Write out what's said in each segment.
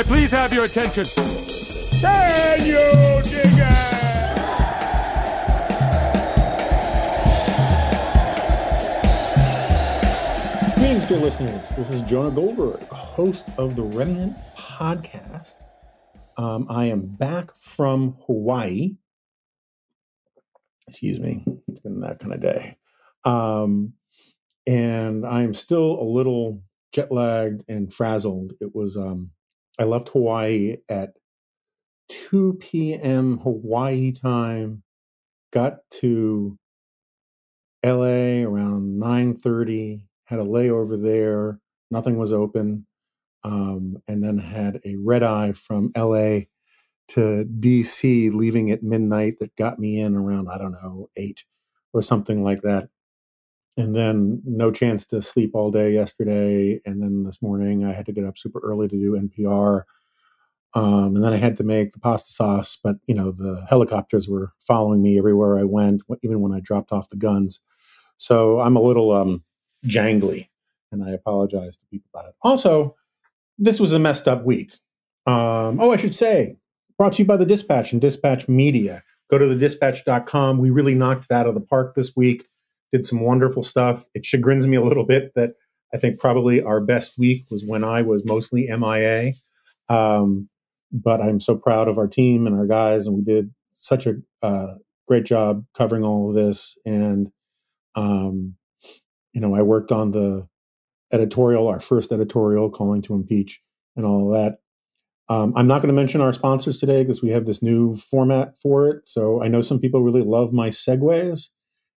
I please have your attention? Can you dig it? Greetings, dear listeners. This is Jonah Goldberg, host of the Remnant Podcast. Um, I am back from Hawaii. Excuse me, it's been that kind of day. Um, and I am still a little jet lagged and frazzled. It was, um, I left Hawaii at 2 p.m. Hawaii time, got to LA around 9:30, had a layover there, nothing was open, um, and then had a red eye from LA to DC, leaving at midnight. That got me in around I don't know eight or something like that, and then no chance to sleep all day yesterday, and then this morning I had to get up super early to do NPR. Um, and then I had to make the pasta sauce, but you know the helicopters were following me everywhere I went, even when I dropped off the guns. So I'm a little um, jangly, and I apologize to people about it. Also, this was a messed up week. Um, oh, I should say, brought to you by the Dispatch and Dispatch Media. Go to thedispatch.com. We really knocked it out of the park this week. Did some wonderful stuff. It chagrins me a little bit that I think probably our best week was when I was mostly MIA. Um, but I'm so proud of our team and our guys, and we did such a uh, great job covering all of this. And um, you know, I worked on the editorial, our first editorial, calling to impeach, and all of that. Um, I'm not going to mention our sponsors today because we have this new format for it. So I know some people really love my segues,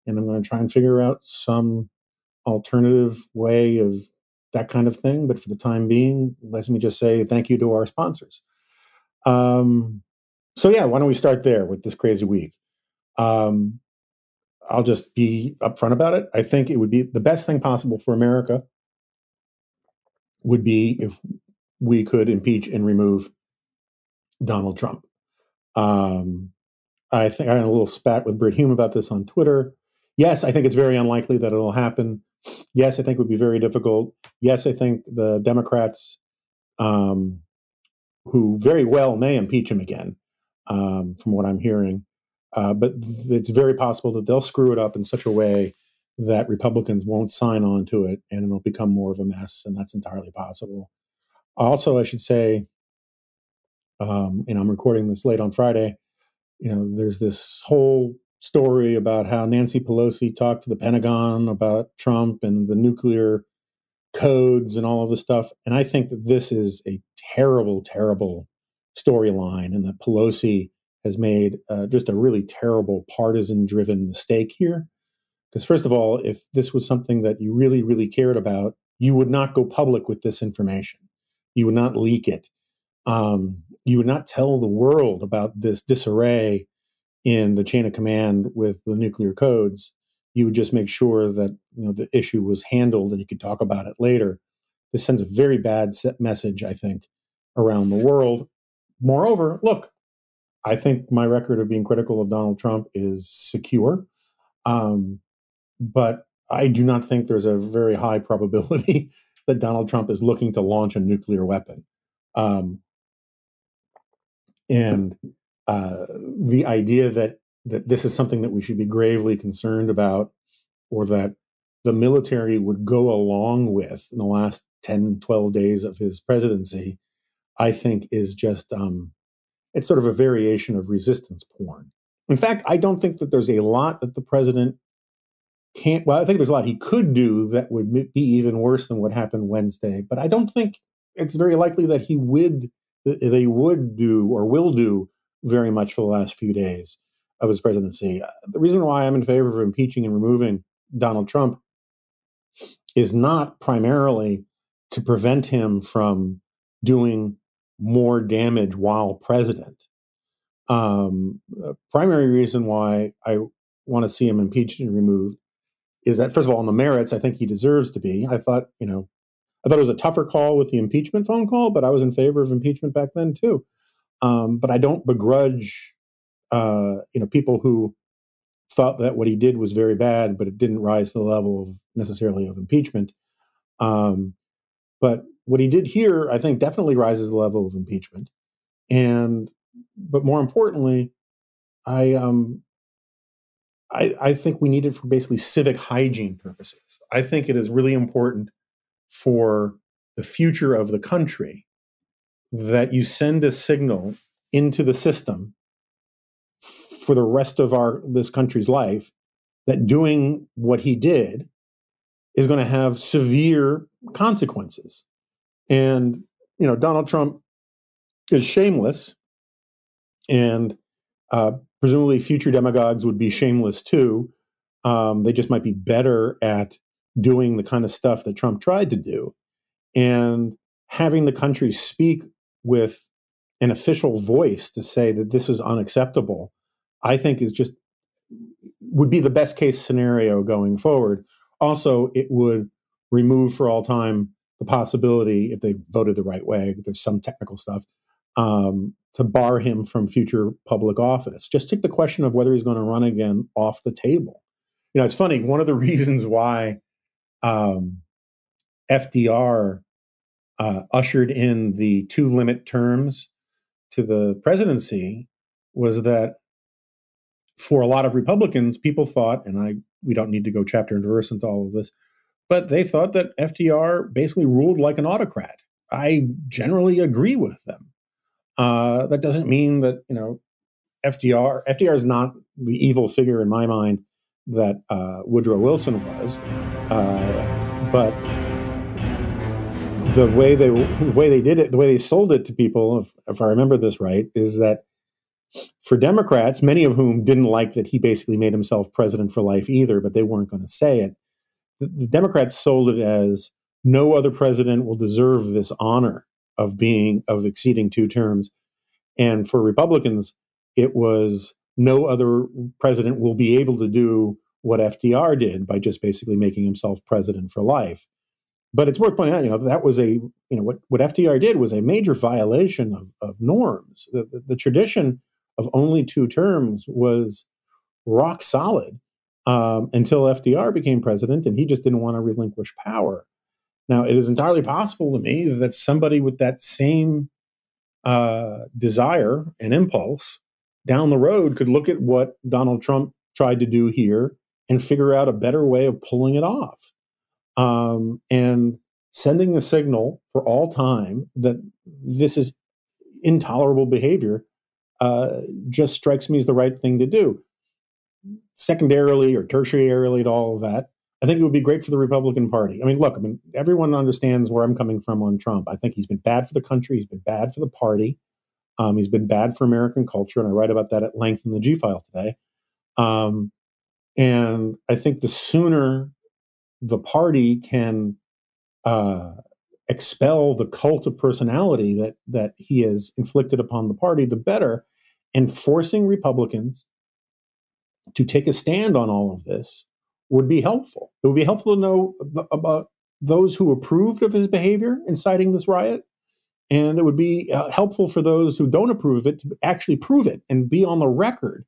and I'm going to try and figure out some alternative way of that kind of thing. But for the time being, let me just say thank you to our sponsors. Um, so yeah, why don't we start there with this crazy week? Um, I'll just be upfront about it. I think it would be the best thing possible for America would be if we could impeach and remove Donald Trump. Um, I think I had a little spat with Brit Hume about this on Twitter. Yes, I think it's very unlikely that it'll happen. Yes, I think it would be very difficult. Yes, I think the Democrats, um, who very well may impeach him again, um, from what I'm hearing, uh, but it's very possible that they'll screw it up in such a way that Republicans won't sign on to it and it'll become more of a mess. And that's entirely possible. Also, I should say, um, and I'm recording this late on Friday, you know, there's this whole story about how Nancy Pelosi talked to the Pentagon about Trump and the nuclear codes and all of the stuff. And I think that this is a terrible, terrible storyline and that Pelosi has made uh, just a really terrible partisan driven mistake here. Because, first of all, if this was something that you really, really cared about, you would not go public with this information. You would not leak it. Um, you would not tell the world about this disarray in the chain of command with the nuclear codes. You would just make sure that you know the issue was handled and you could talk about it later. This sends a very bad message, I think, around the world. Moreover, look, I think my record of being critical of Donald Trump is secure. Um, but I do not think there's a very high probability that Donald Trump is looking to launch a nuclear weapon. Um, and uh, the idea that that this is something that we should be gravely concerned about, or that the military would go along with in the last 10, 12 days of his presidency, I think is just um, it's sort of a variation of resistance porn. In fact, I don't think that there's a lot that the president can't. Well, I think there's a lot he could do that would be even worse than what happened Wednesday. But I don't think it's very likely that he would they would do or will do very much for the last few days of his presidency. The reason why I'm in favor of impeaching and removing Donald Trump is not primarily to prevent him from doing more damage while president. Um, primary reason why I want to see him impeached and removed is that, first of all, on the merits, I think he deserves to be. I thought, you know, I thought it was a tougher call with the impeachment phone call, but I was in favor of impeachment back then too. Um, but I don't begrudge, uh, you know, people who thought that what he did was very bad, but it didn't rise to the level of necessarily of impeachment. Um, but what he did here, I think, definitely rises the level of impeachment. And but more importantly, I um, I, I think we need it for basically civic hygiene purposes. I think it is really important for the future of the country that you send a signal into the system for the rest of our this country's life that doing what he did is going to have severe consequences. And you know, Donald Trump is shameless, and uh, presumably future demagogues would be shameless too. Um, they just might be better at doing the kind of stuff that Trump tried to do, and having the country speak with an official voice to say that this is unacceptable, I think is just would be the best case scenario going forward. Also, it would remove for all time the possibility, if they voted the right way, there's some technical stuff, um, to bar him from future public office. Just take the question of whether he's going to run again off the table. You know, it's funny. One of the reasons why um, FDR uh, ushered in the two limit terms to the presidency was that for a lot of Republicans, people thought, and I we don't need to go chapter and verse into all of this, but they thought that FDR basically ruled like an autocrat. I generally agree with them. Uh, that doesn't mean that you know FDR. FDR is not the evil figure in my mind that uh, Woodrow Wilson was, uh, but the way they the way they did it, the way they sold it to people, if, if I remember this right, is that for Democrats, many of whom didn't like that he basically made himself president for life either, but they weren't going to say it. The, the Democrats sold it as no other president will deserve this honor of being of exceeding two terms, and for Republicans, it was no other president will be able to do what FDR did by just basically making himself president for life. But it's worth pointing out, you know, that was a, you know, what, what FDR did was a major violation of, of norms. The, the, the tradition of only two terms was rock solid um, until FDR became president, and he just didn't want to relinquish power. Now, it is entirely possible to me that somebody with that same uh, desire and impulse down the road could look at what Donald Trump tried to do here and figure out a better way of pulling it off. Um, and sending a signal for all time that this is intolerable behavior uh, just strikes me as the right thing to do. Secondarily or tertiarily to all of that, I think it would be great for the Republican Party. I mean, look, I mean, everyone understands where I'm coming from on Trump. I think he's been bad for the country. He's been bad for the party. Um, he's been bad for American culture, and I write about that at length in the G file today. Um, and I think the sooner the party can uh, expel the cult of personality that that he has inflicted upon the party, the better and forcing Republicans to take a stand on all of this would be helpful. It would be helpful to know about those who approved of his behavior inciting this riot. And it would be uh, helpful for those who don't approve of it to actually prove it and be on the record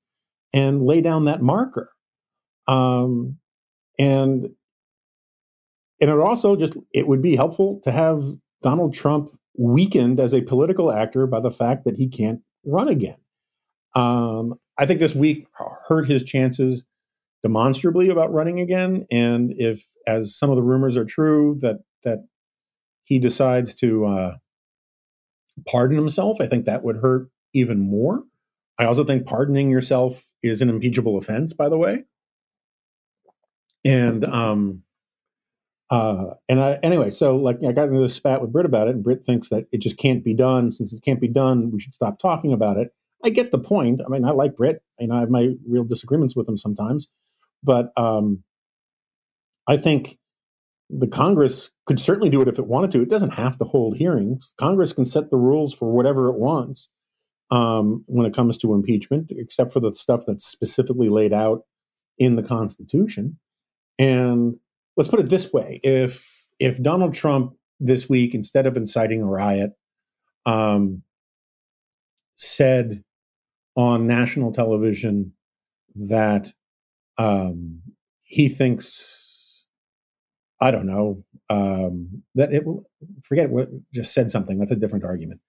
and lay down that marker. Um, and and it also just it would be helpful to have Donald Trump weakened as a political actor by the fact that he can't run again. Um, I think this week hurt his chances demonstrably about running again. And if, as some of the rumors are true, that that he decides to uh, pardon himself, I think that would hurt even more. I also think pardoning yourself is an impeachable offense, by the way. And um, Uh, and I, anyway, so like I got into this spat with Brit about it, and Brit thinks that it just can't be done. Since it can't be done, we should stop talking about it. I get the point. I mean, I like Brit, and I have my real disagreements with him sometimes, but um, I think the Congress could certainly do it if it wanted to. It doesn't have to hold hearings. Congress can set the rules for whatever it wants um, when it comes to impeachment, except for the stuff that's specifically laid out in the Constitution. And let's put it this way: if if Donald Trump this week, instead of inciting a riot, um, said on national television that um, he thinks, I don't know, um, that it forget what just said something. That's a different argument.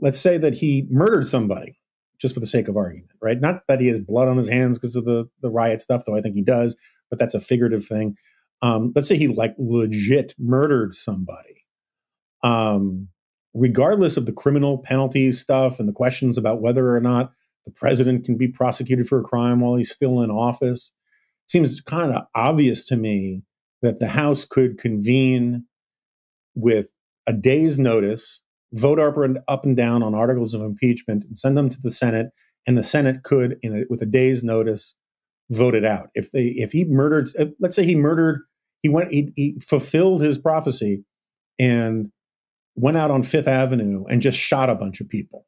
Let's say that he murdered somebody just for the sake of argument, right? Not that he has blood on his hands because of the the riot stuff, though I think he does, but that's a figurative thing. Um, let's say he like legit murdered somebody. Um, regardless of the criminal penalty stuff and the questions about whether or not the president can be prosecuted for a crime while he's still in office, it seems kind of obvious to me that the House could convene with a day's notice, vote up and, up and down on articles of impeachment, and send them to the Senate, and the Senate could, a, with a day's notice, vote it out. If they, if he murdered, if, let's say he murdered he went he, he fulfilled his prophecy and went out on Fifth Avenue and just shot a bunch of people.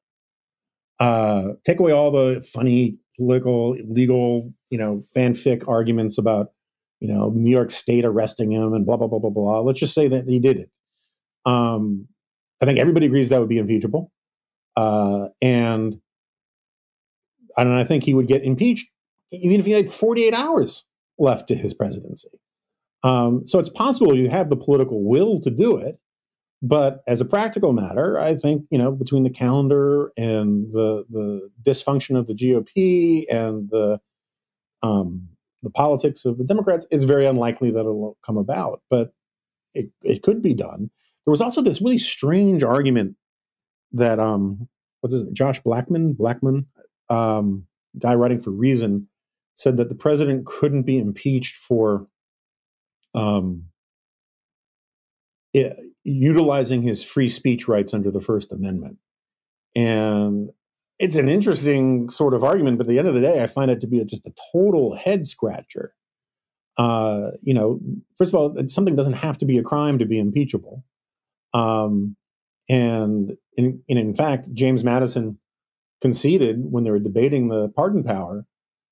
Uh, take away all the funny political, legal, you know, fanfic arguments about, you know, New York State arresting him and blah blah blah blah blah. Let's just say that he did it. Um, I think everybody agrees that would be impeachable, uh, and and I think he would get impeached even if he had 48 hours left to his presidency. Um, so it's possible you have the political will to do it, but as a practical matter, I think you know between the calendar and the the dysfunction of the GOP and the um, the politics of the Democrats, it's very unlikely that it'll come about. But it it could be done. There was also this really strange argument that um, what is it? Josh Blackman, Blackman, um, guy writing for Reason, said that the president couldn't be impeached for um, it, utilizing his free speech rights under the First Amendment. And it's an interesting sort of argument, but at the end of the day, I find it to be just a total head scratcher. Uh, you know, first of all, something doesn't have to be a crime to be impeachable. Um, and in, and in fact, James Madison conceded when they were debating the pardon power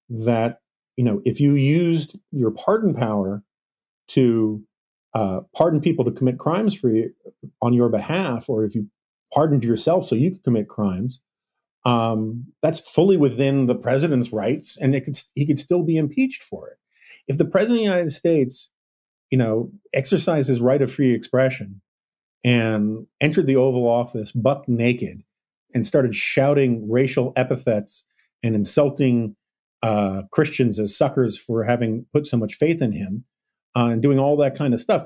that you know if you used your pardon power to uh, pardon people to commit crimes for you on your behalf, or if you pardoned yourself so you could commit crimes, um, that's fully within the president's rights, and could he could still be impeached for it. If the president of the United States, you know, exercised his right of free expression and entered the Oval Office buck naked and started shouting racial epithets and insulting uh, Christians as suckers for having put so much faith in him, uh, and doing all that kind of stuff.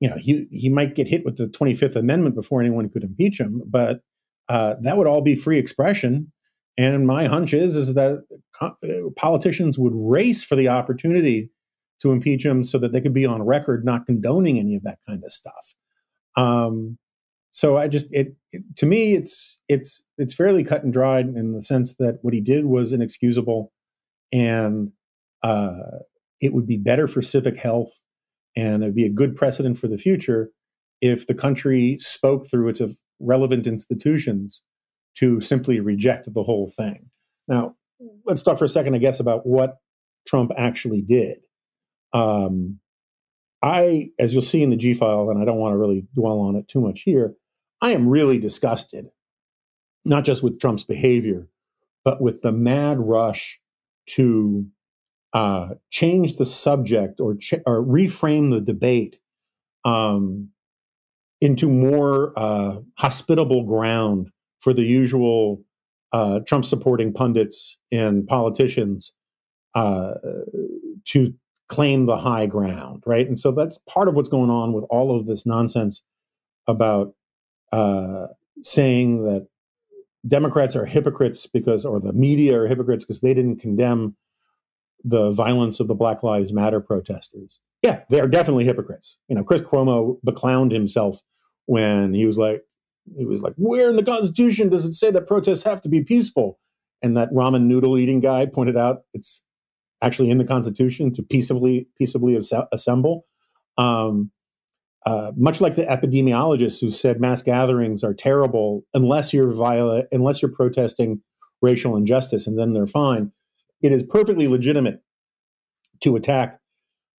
You know, he he might get hit with the Twenty Fifth Amendment before anyone could impeach him, but uh, that would all be free expression. And my hunch is is that uh, politicians would race for the opportunity to impeach him so that they could be on record not condoning any of that kind of stuff. Um, so I just it, it, to me it's it's it's fairly cut and dried in the sense that what he did was inexcusable, and uh, it would be better for civic health and it'd be a good precedent for the future if the country spoke through its relevant institutions to simply reject the whole thing. Now, let's talk for a second, I guess, about what Trump actually did. Um, I, as you'll see in the G file, and I don't want to really dwell on it too much here, I am really disgusted, not just with Trump's behavior, but with the mad rush to uh, change the subject or, ch- or reframe the debate um, into more uh, hospitable ground for the usual uh, Trump supporting pundits and politicians uh, to claim the high ground, right? And so that's part of what's going on with all of this nonsense about uh, saying that Democrats are hypocrites because, or the media are hypocrites because they didn't condemn the violence of the Black Lives Matter protesters. Yeah, they are definitely hypocrites. You know, Chris Cuomo beclowned himself when he was like, he was like, "Where in the Constitution does it say that protests have to be peaceful?" And that ramen noodle eating guy pointed out it's actually in the Constitution to peaceably peaceably assemble. Um, uh, much like the epidemiologists who said mass gatherings are terrible unless you're viola- unless you're protesting racial injustice, and then they're fine. It is perfectly legitimate to attack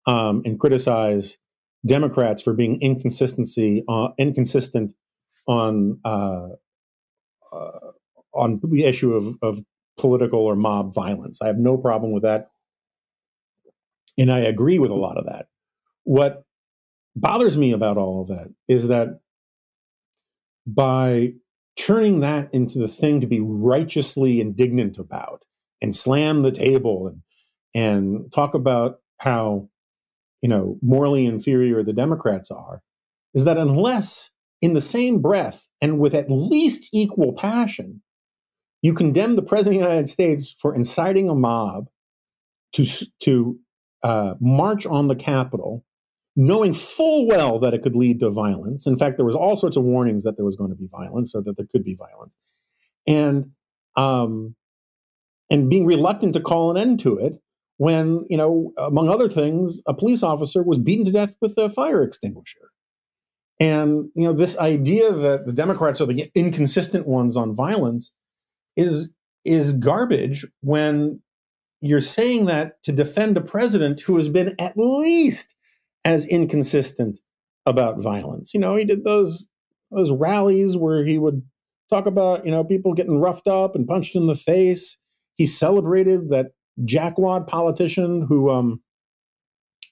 um, and criticize Democrats for being inconsistency uh, inconsistent on uh, uh, on the issue of, of political or mob violence. I have no problem with that, and I agree with a lot of that. What bothers me about all of that is that by turning that into the thing to be righteously indignant about and slam the table and and talk about how you know morally inferior the democrats are is that unless in the same breath and with at least equal passion you condemn the president of the united states for inciting a mob to to uh, march on the capitol knowing full well that it could lead to violence. In fact, there was all sorts of warnings that there was going to be violence or that there could be violence, and um, and being reluctant to call an end to it when you know, among other things, a police officer was beaten to death with a fire extinguisher. And you know, this idea that the Democrats are the inconsistent ones on violence is is garbage when you're saying that to defend a president who has been at least as inconsistent about violence. You know, he did those those rallies where he would talk about, you know, people getting roughed up and punched in the face. He celebrated that jackwad politician who um,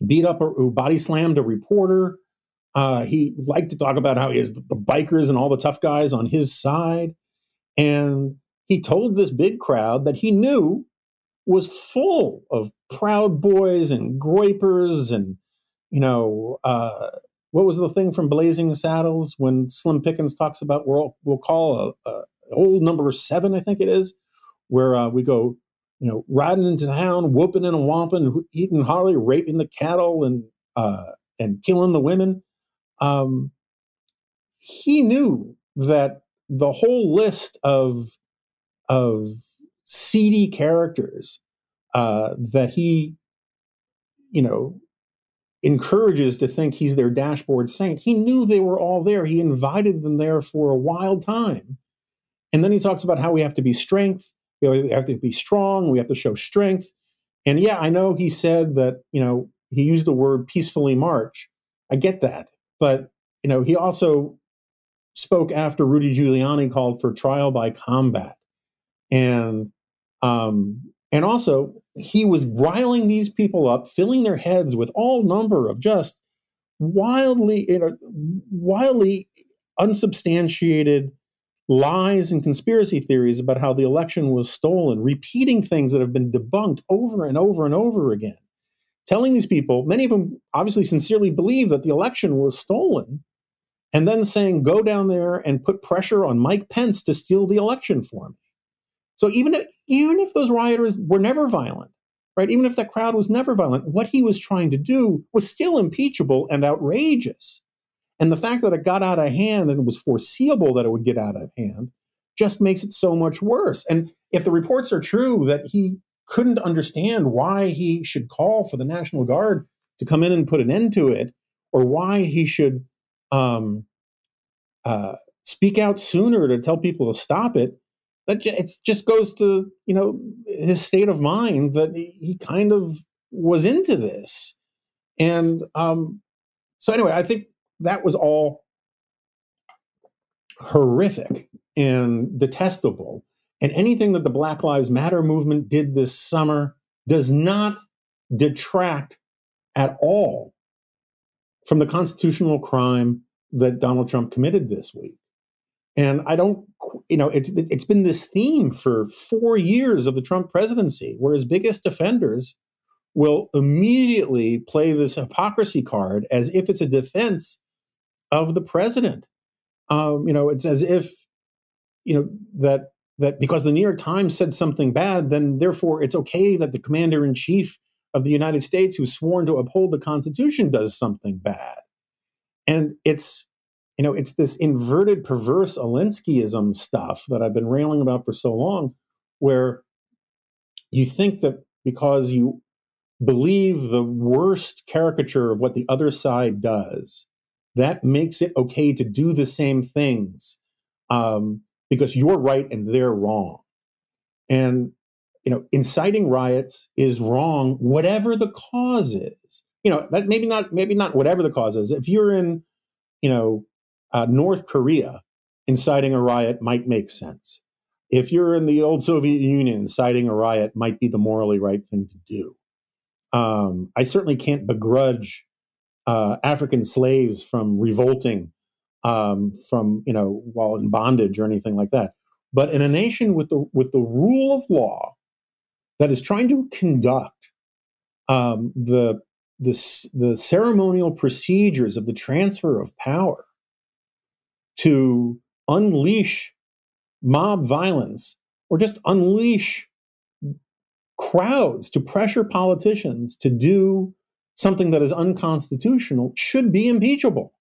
beat up or who body slammed a reporter. Uh, he liked to talk about how he has the bikers and all the tough guys on his side. And he told this big crowd that he knew was full of proud boys and groypers and you know, uh, what was the thing from Blazing Saddles when Slim Pickens talks about we'll we'll call a, a old number seven, I think it is, where uh, we go, you know, riding into town, whooping and whomping, eating Harley, raping the cattle, and uh, and killing the women. Um, he knew that the whole list of of seedy characters uh, that he, you know, encourages to think he's their dashboard saint. He knew they were all there. He invited them there for a wild time. And then he talks about how we have to be strength, we have to be strong, we have to show strength. And yeah, I know he said that, you know, he used the word peacefully march. I get that. But, you know, he also spoke after Rudy Giuliani called for trial by combat. And um, and also, he was riling these people up, filling their heads with all number of just wildly, you know, wildly unsubstantiated lies and conspiracy theories about how the election was stolen, repeating things that have been debunked over and over and over again. Telling these people, many of them obviously sincerely believe that the election was stolen, and then saying, go down there and put pressure on Mike Pence to steal the election for me. So even if, even if those rioters were never violent, right? Even if that crowd was never violent, what he was trying to do was still impeachable and outrageous. And the fact that it got out of hand and it was foreseeable that it would get out of hand just makes it so much worse. And if the reports are true that he couldn't understand why he should call for the National Guard to come in and put an end to it, or why he should um, uh, speak out sooner to tell people to stop it, that it just goes to you know his state of mind that he kind of was into this and um so anyway i think that was all horrific and detestable. And anything that the black lives matter movement did this summer does not detract at all from the constitutional crime that donald trump committed this week. And I don't, you know, it's it's been this theme for four years of the Trump presidency, where his biggest defenders will immediately play this hypocrisy card as if it's a defense of the president. Um, you know, it's as if, you know, that that because the New York Times said something bad, then therefore it's okay that the commander in chief of the United States, who's sworn to uphold the Constitution, does something bad. And it's you know, it's this inverted, perverse Alinskyism stuff that I've been railing about for so long, where you think that because you believe the worst caricature of what the other side does, that makes it okay to do the same things um, because you're right and they're wrong. And you know, inciting riots is wrong, whatever the cause is. You know, that maybe not maybe not whatever the cause is. If you're in, you know, uh, North Korea, inciting a riot might make sense. If you're in the old Soviet Union, inciting a riot might be the morally right thing to do. Um, I certainly can't begrudge uh, African slaves from revolting um, from you know while in bondage or anything like that. But in a nation with the with the rule of law that is trying to conduct um, the, the the ceremonial procedures of the transfer of power to unleash mob violence or just unleash crowds to pressure politicians to do something that is unconstitutional should be impeachable.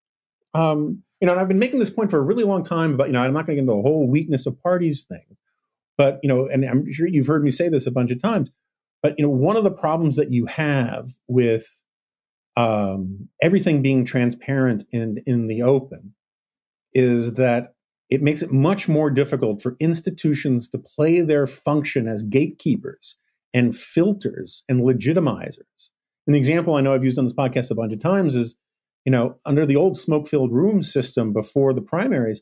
Um, you know, and I've been making this point for a really long time, but you know, I'm not going to get into the whole weakness of parties thing. But you know, and I'm sure you've heard me say this a bunch of times. But you know, one of the problems that you have with um, everything being transparent and in the open is that it makes it much more difficult for institutions to play their function as gatekeepers and filters and legitimizers. And the example I know I've used on this podcast a bunch of times is, you know, under the old smoke-filled room system before the primaries,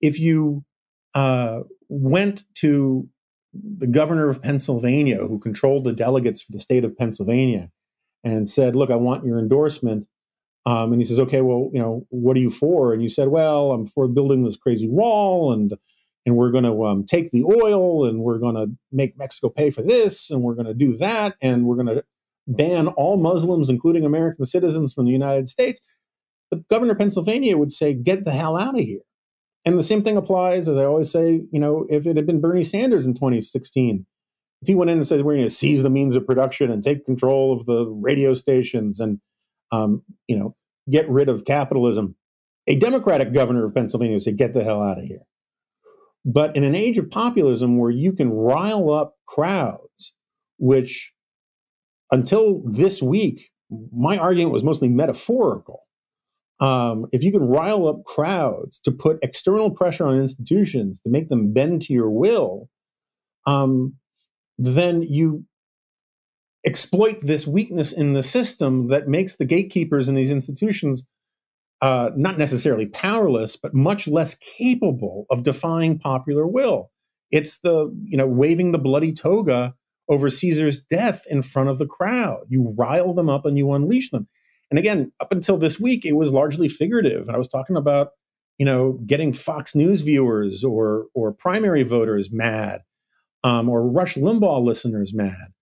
if you uh, went to the governor of Pennsylvania, who controlled the delegates for the state of Pennsylvania, and said, "Look, I want your endorsement," Um, and he says, okay, well, you know, what are you for? And you said, well, I'm for building this crazy wall and and we're going to um, take the oil and we're going to make Mexico pay for this and we're going to do that and we're going to ban all Muslims, including American citizens, from the United States. The governor of Pennsylvania would say, get the hell out of here. And the same thing applies, as I always say, you know, if it had been Bernie Sanders in 2016, if he went in and said, we're going to seize the means of production and take control of the radio stations and um, you know, get rid of capitalism. A Democratic governor of Pennsylvania would say, get the hell out of here. But in an age of populism where you can rile up crowds, which until this week, my argument was mostly metaphorical. Um, if you can rile up crowds to put external pressure on institutions to make them bend to your will, um, then you exploit this weakness in the system that makes the gatekeepers in these institutions uh, not necessarily powerless, but much less capable of defying popular will. It's the, you know, waving the bloody toga over Caesar's death in front of the crowd. You rile them up and you unleash them. And again, up until this week, it was largely figurative. I was talking about, you know, getting Fox News viewers or or primary voters mad, um, or Rush Limbaugh listeners mad.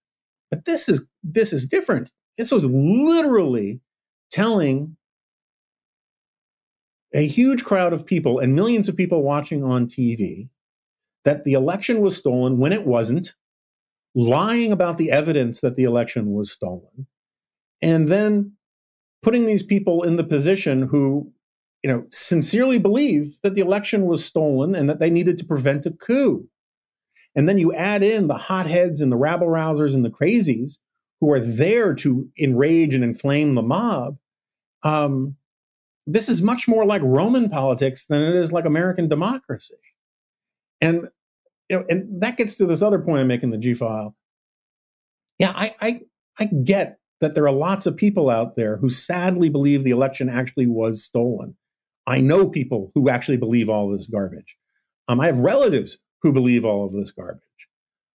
But this is this is different. This was literally telling a huge crowd of people and millions of people watching on TV that the election was stolen when it wasn't, lying about the evidence that the election was stolen, and then putting these people in the position who, you know, sincerely believe that the election was stolen and that they needed to prevent a coup. And then you add in the hotheads and the rabble rousers and the crazies who are there to enrage and inflame the mob. Um, this is much more like Roman politics than it is like American democracy. And you know, and that gets to this other point I make in the G file. Yeah, I, I I get that there are lots of people out there who sadly believe the election actually was stolen. I know people who actually believe all this garbage. Um, I have relatives who believe all of this garbage.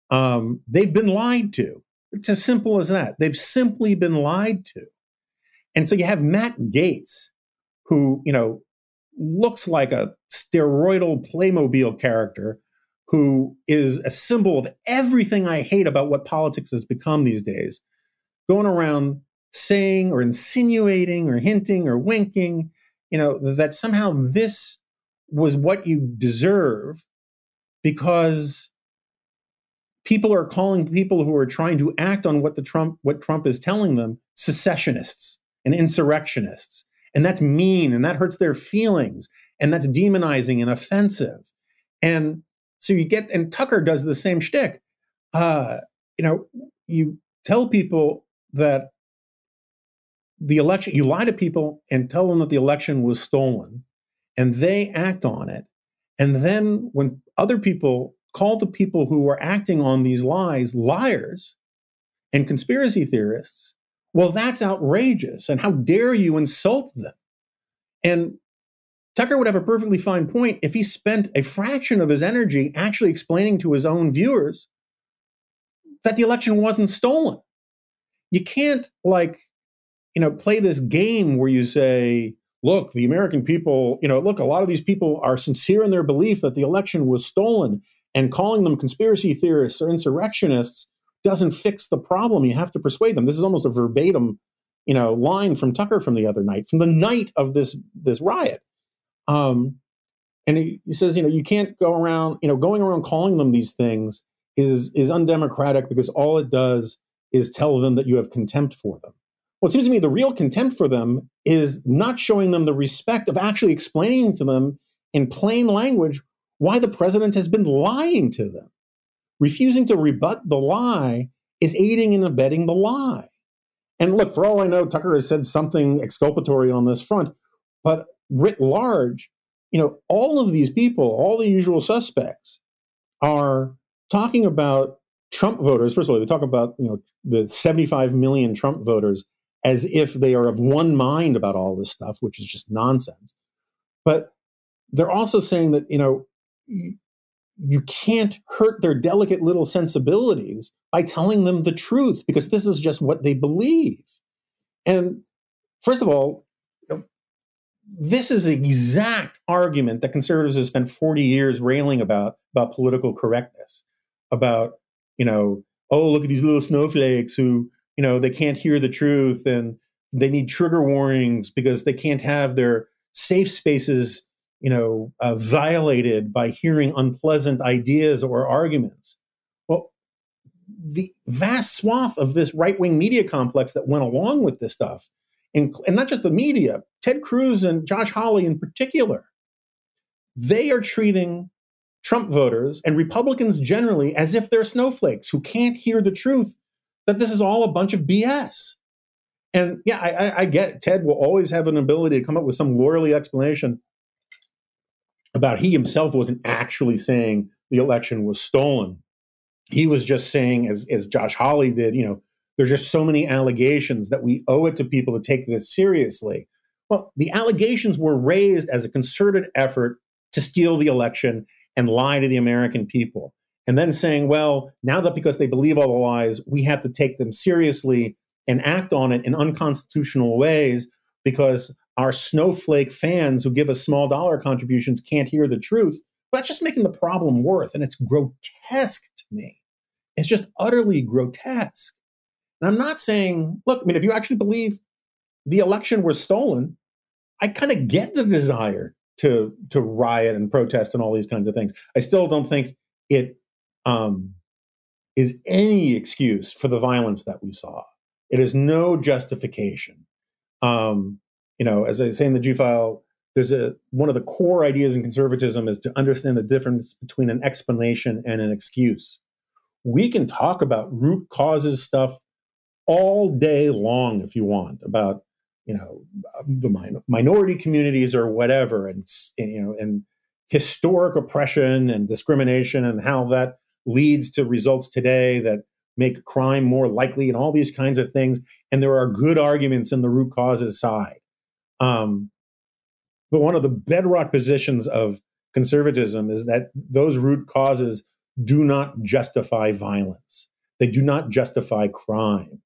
Um, they've been lied to. It's as simple as that. They've simply been lied to. And so you have Matt Gaetz, who, you know, looks like a steroidal Playmobil character who is a symbol of everything I hate about what politics has become these days, going around saying or insinuating or hinting or winking, you know, that somehow this was what you deserve because people are calling people who are trying to act on what the Trump what Trump is telling them secessionists and insurrectionists. And that's mean and that hurts their feelings and that's demonizing and offensive. And so you get and Tucker does the same shtick. Uh, you know, you tell people that the election, you lie to people and tell them that the election was stolen, and they act on it. And then when other people call the people who are acting on these lies liars and conspiracy theorists, well, that's outrageous. And how dare you insult them? And Tucker would have a perfectly fine point if he spent a fraction of his energy actually explaining to his own viewers that the election wasn't stolen. You can't, like, you know, play this game where you say, look, the American people, you know, look, a lot of these people are sincere in their belief that the election was stolen, and calling them conspiracy theorists or insurrectionists doesn't fix the problem. You have to persuade them. This is almost a verbatim, you know, line from Tucker from the other night, from the night of this this riot. Um, and he, he says, you know, you can't go around, you know, going around calling them these things is is undemocratic because all it does is tell them that you have contempt for them. Well, it seems to me the real contempt for them is not showing them the respect of actually explaining to them in plain language why the president has been lying to them. Refusing to rebut the lie is aiding and abetting the lie. And look, for all I know, Tucker has said something exculpatory on this front, but writ large, you know, all of these people, all the usual suspects, are talking about Trump voters. First of all, they talk about you know the 75 million Trump voters as if they are of one mind about all this stuff, which is just nonsense. But they're also saying that you know you can't hurt their delicate little sensibilities by telling them the truth because this is just what they believe. And first of all, this is the exact argument that conservatives have spent 40 years railing about about political correctness, about, you know, oh, look at these little snowflakes who, you know, they can't hear the truth and they need trigger warnings because they can't have their safe spaces you know, uh, violated by hearing unpleasant ideas or arguments. Well, the vast swath of this right wing media complex that went along with this stuff, and, and not just the media, Ted Cruz and Josh Hawley in particular, they are treating Trump voters and Republicans generally as if they're snowflakes who can't hear the truth that this is all a bunch of BS. And yeah, I, I, get Ted will always have an ability to come up with some lawyerly explanation about he himself wasn't actually saying the election was stolen. He was just saying, as, as Josh Hawley did, you know, there's just so many allegations that we owe it to people to take this seriously. Well, the allegations were raised as a concerted effort to steal the election and lie to the American people. And then saying, well, now that because they believe all the lies, we have to take them seriously and act on it in unconstitutional ways because our snowflake fans who give us small dollar contributions can't hear the truth. That's just making the problem worse. And it's grotesque to me. It's just utterly grotesque. And I'm not saying, look, I mean, if you actually believe the election was stolen, I kind of get the desire to to riot and protest and all these kinds of things. I still don't think it um, is any excuse for the violence that we saw. It is no justification. Um, you know, as I say in the G file, there's a one of the core ideas in conservatism is to understand the difference between an explanation and an excuse. We can talk about root causes stuff all day long if you want about you know the min- minority communities or whatever and you know and historic oppression and discrimination and how that leads to results today that make crime more likely and all these kinds of things and there are good arguments in the root causes side um, but one of the bedrock positions of conservatism is that those root causes do not justify violence. They do not justify crime.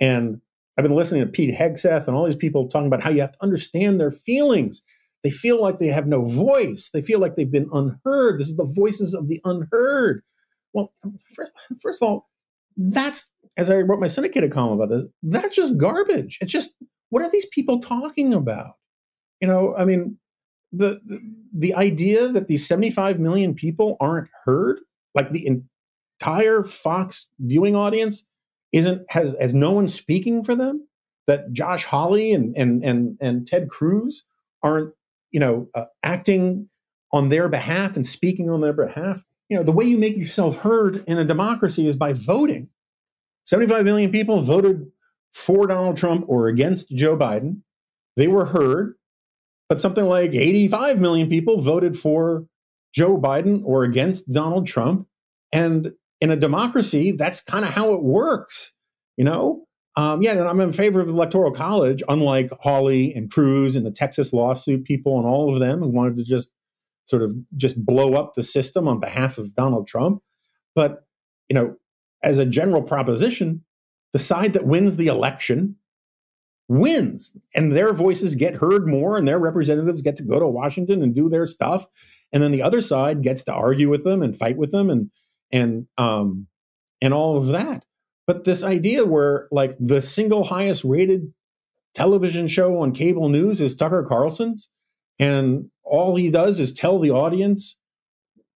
And I've been listening to Pete Hegseth and all these people talking about how you have to understand their feelings. They feel like they have no voice. They feel like they've been unheard. This is the voices of the unheard. Well, first, first of all, that's as I wrote my syndicated column about this. That's just garbage. It's just what are these people talking about? You know, I mean, the, the, the idea that these 75 million people aren't heard, like the entire Fox viewing audience isn't has has no one speaking for them. That Josh Hawley and and and and Ted Cruz aren't you know uh, acting on their behalf and speaking on their behalf. You know the way you make yourself heard in a democracy is by voting. Seventy-five million people voted for Donald Trump or against Joe Biden. They were heard, but something like 85 million people voted for Joe Biden or against Donald Trump. And in a democracy, that's kind of how it works, you know? Um, yeah, and I'm in favor of the Electoral College, unlike Hawley and Cruz and the Texas lawsuit people and all of them who wanted to just sort of just blow up the system on behalf of Donald Trump. But, you know, as a general proposition, the side that wins the election wins and their voices get heard more and their representatives get to go to Washington and do their stuff and then the other side gets to argue with them and fight with them and and um and all of that but this idea where like the single highest rated television show on cable news is Tucker Carlson's and all he does is tell the audience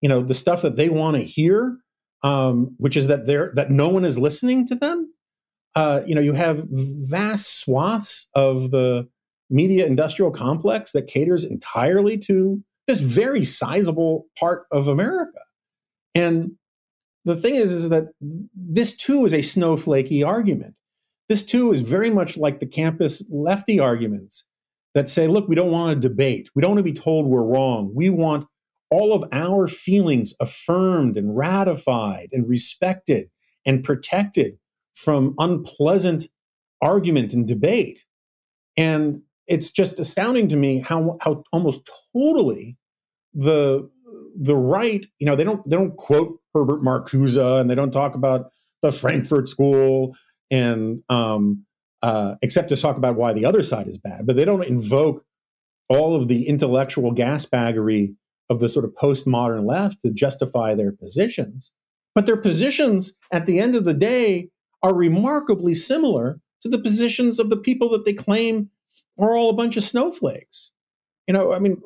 you know the stuff that they want to hear um which is that they're that no one is listening to them uh, you know, you have vast swaths of the media industrial complex that caters entirely to this very sizable part of America. And the thing is, is that this too is a snowflakey argument. This too is very much like the campus lefty arguments that say, look, we don't want to debate. We don't want to be told we're wrong. We want all of our feelings affirmed and ratified and respected and protected from unpleasant argument and debate. And it's just astounding to me how how almost totally the the right, you know, they don't they don't quote Herbert Marcuse and they don't talk about the Frankfurt School and um, uh, except to talk about why the other side is bad, but they don't invoke all of the intellectual gasbaggery of the sort of postmodern left to justify their positions. But their positions, at the end of the day, are remarkably similar to the positions of the people that they claim are all a bunch of snowflakes. You know, I mean,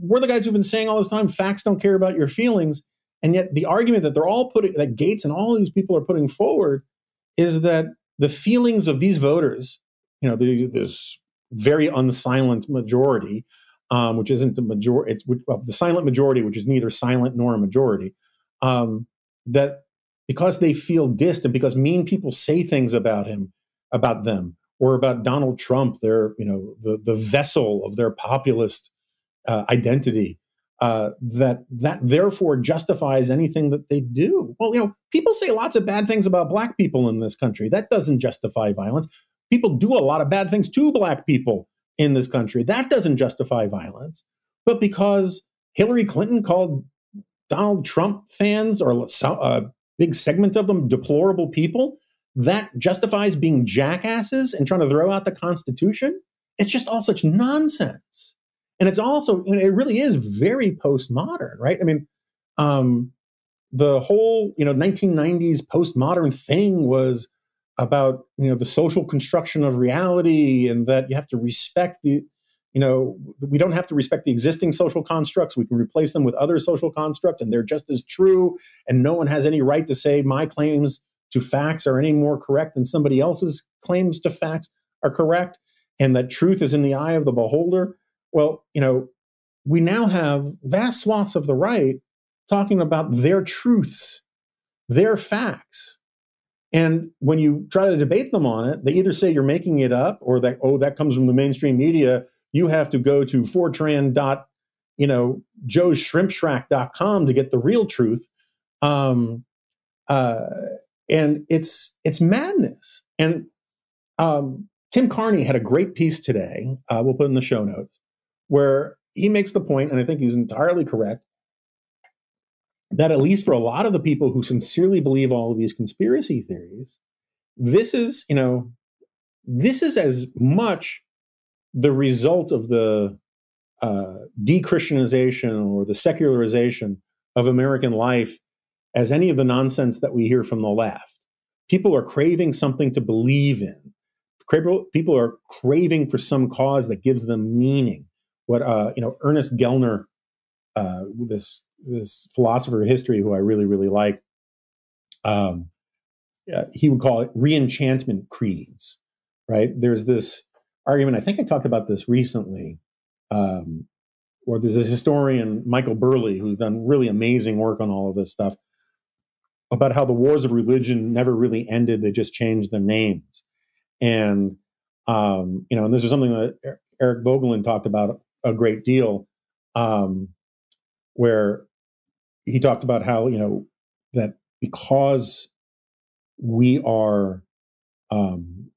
we're the guys who've been saying all this time facts don't care about your feelings. And yet the argument that they're all putting, that Gaetz and all these people are putting forward is that the feelings of these voters, you know, the, this very unsilent majority, um, which isn't the majority, it's well, the silent majority, which is neither silent nor a majority, um, that because they feel dissed and because mean people say things about him, about them, or about Donald Trump, their you know the the vessel of their populist uh, identity. Uh, that that therefore justifies anything that they do. Well, you know, people say lots of bad things about black people in this country. That doesn't justify violence. People do a lot of bad things to black people in this country. That doesn't justify violence. But because Hillary Clinton called Donald Trump fans or a big segment of them deplorable people, that justifies being jackasses and trying to throw out the Constitution. It's just all such nonsense. And it's also, it really is very postmodern, right? I mean, um, the whole, you know, 1990s postmodern thing was about, you know, the social construction of reality and that you have to respect the, you know, we don't have to respect the existing social constructs. We can replace them with other social constructs, and they're just as true. And no one has any right to say my claims to facts are any more correct than somebody else's claims to facts are correct, and that truth is in the eye of the beholder. Well, you know, we now have vast swaths of the right talking about their truths, their facts. And when you try to debate them on it, they either say you're making it up or that, oh, that comes from the mainstream media you have to go to Fortran dot, you know, joe'sshrimpshack.com to get the real truth. Um, uh, and it's it's madness. And um, Tim Carney had a great piece today. Uh, we'll put in the show notes where he makes the point, and I think he's entirely correct, that at least for a lot of the people who sincerely believe all of these conspiracy theories, this is you know this is as much the result of the uh, de-Christianization or the secularization of American life as any of the nonsense that we hear from the left. People are craving something to believe in. People are craving for some cause that gives them meaning. What uh, you know, Ernest Gellner, uh, this this philosopher of history who I really really like, um, uh, he would call it reenchantment creeds, right? There's this argument. I think I talked about this recently. Um, where there's a historian, Michael Burleigh who's done really amazing work on all of this stuff about how the wars of religion never really ended; they just changed their names. And um, you know, and this is something that Eric Voegelin talked about a great deal, um, where he talked about how you know that because we are um,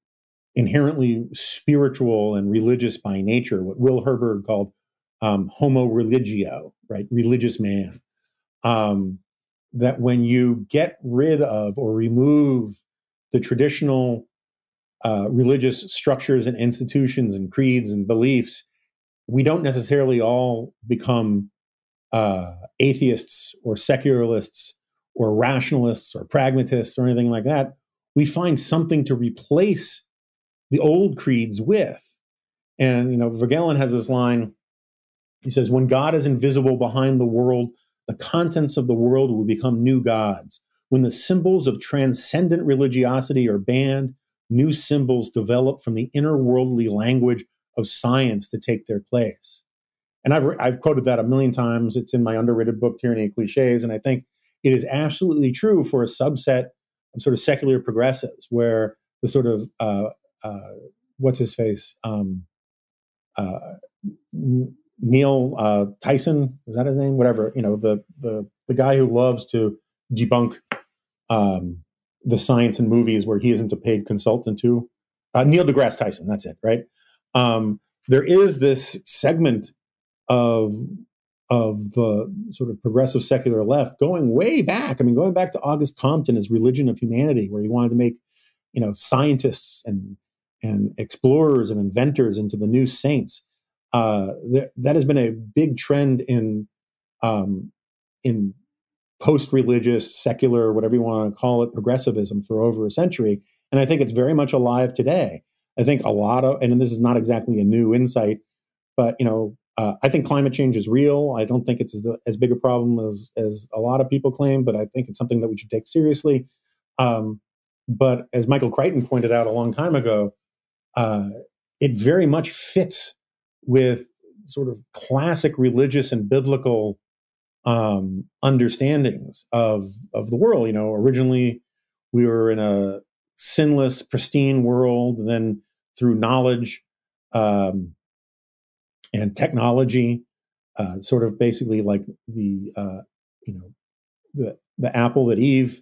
inherently spiritual and religious by nature, what Will Herberg called um, homo religio, right, religious man. Um, that when you get rid of or remove the traditional uh, religious structures and institutions and creeds and beliefs, we don't necessarily all become uh, atheists or secularists or rationalists or pragmatists or anything like that. We find something to replace the old creeds with. And, you know, Voegelin has this line. He says, When God is invisible behind the world, the contents of the world will become new gods. When the symbols of transcendent religiosity are banned, new symbols develop from the inner worldly language of science to take their place. And I've, I've quoted that a million times. It's in my underrated book, Tyranny of Cliches. And I think it is absolutely true for a subset of sort of secular progressives, where the sort of, uh, uh, what's his face? Um, uh, Neil uh, Tyson, is that his name? Whatever, you know, the, the, the guy who loves to debunk um, the science in movies where he isn't a paid consultant to. Uh, Neil deGrasse Tyson, that's it, right? Um, there is this segment of of the sort of progressive secular left going way back. I mean, going back to Auguste Comte and his Religion of Humanity, where he wanted to make, you know, scientists and and explorers and inventors into the new saints. Uh, th- that has been a big trend in um, in post-religious, secular, whatever you want to call it, progressivism for over a century, and I think it's very much alive today. I think a lot of, and this is not exactly a new insight, but you know, uh, I think climate change is real. I don't think it's as, as, big a problem as as a lot of people claim, but I think it's something that we should take seriously. Um, but as Michael Crichton pointed out a long time ago, uh, it very much fits with sort of classic religious and biblical um, understandings of of the world. You know, originally we were in a sinless, pristine world, and then through knowledge. Um, and technology, uh, sort of basically like the uh, you know the the apple that Eve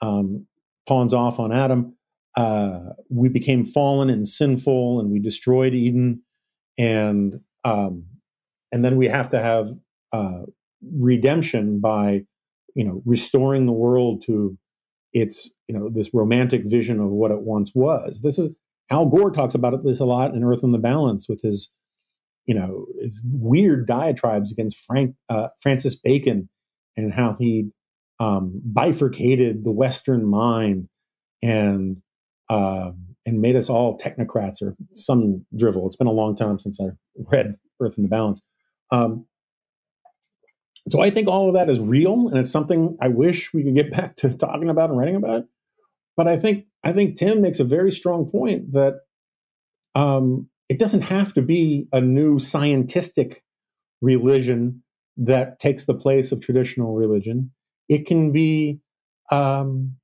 um, pawns off on Adam. Uh, we became fallen and sinful, and we destroyed Eden, and um, and then we have to have uh, redemption by you know restoring the world to its you know this romantic vision of what it once was. This is Al Gore talks about this a lot in Earth in the Balance with his you know, weird diatribes against Frank uh, Francis Bacon and how he um, bifurcated the Western mind and uh, and made us all technocrats or some drivel. It's been a long time since I read Earth in the Balance. Um, so I think all of that is real, and it's something I wish we could get back to talking about and writing about. But I think I think Tim makes a very strong point that um, it doesn't have to be a new scientific religion that takes the place of traditional religion. It can be um,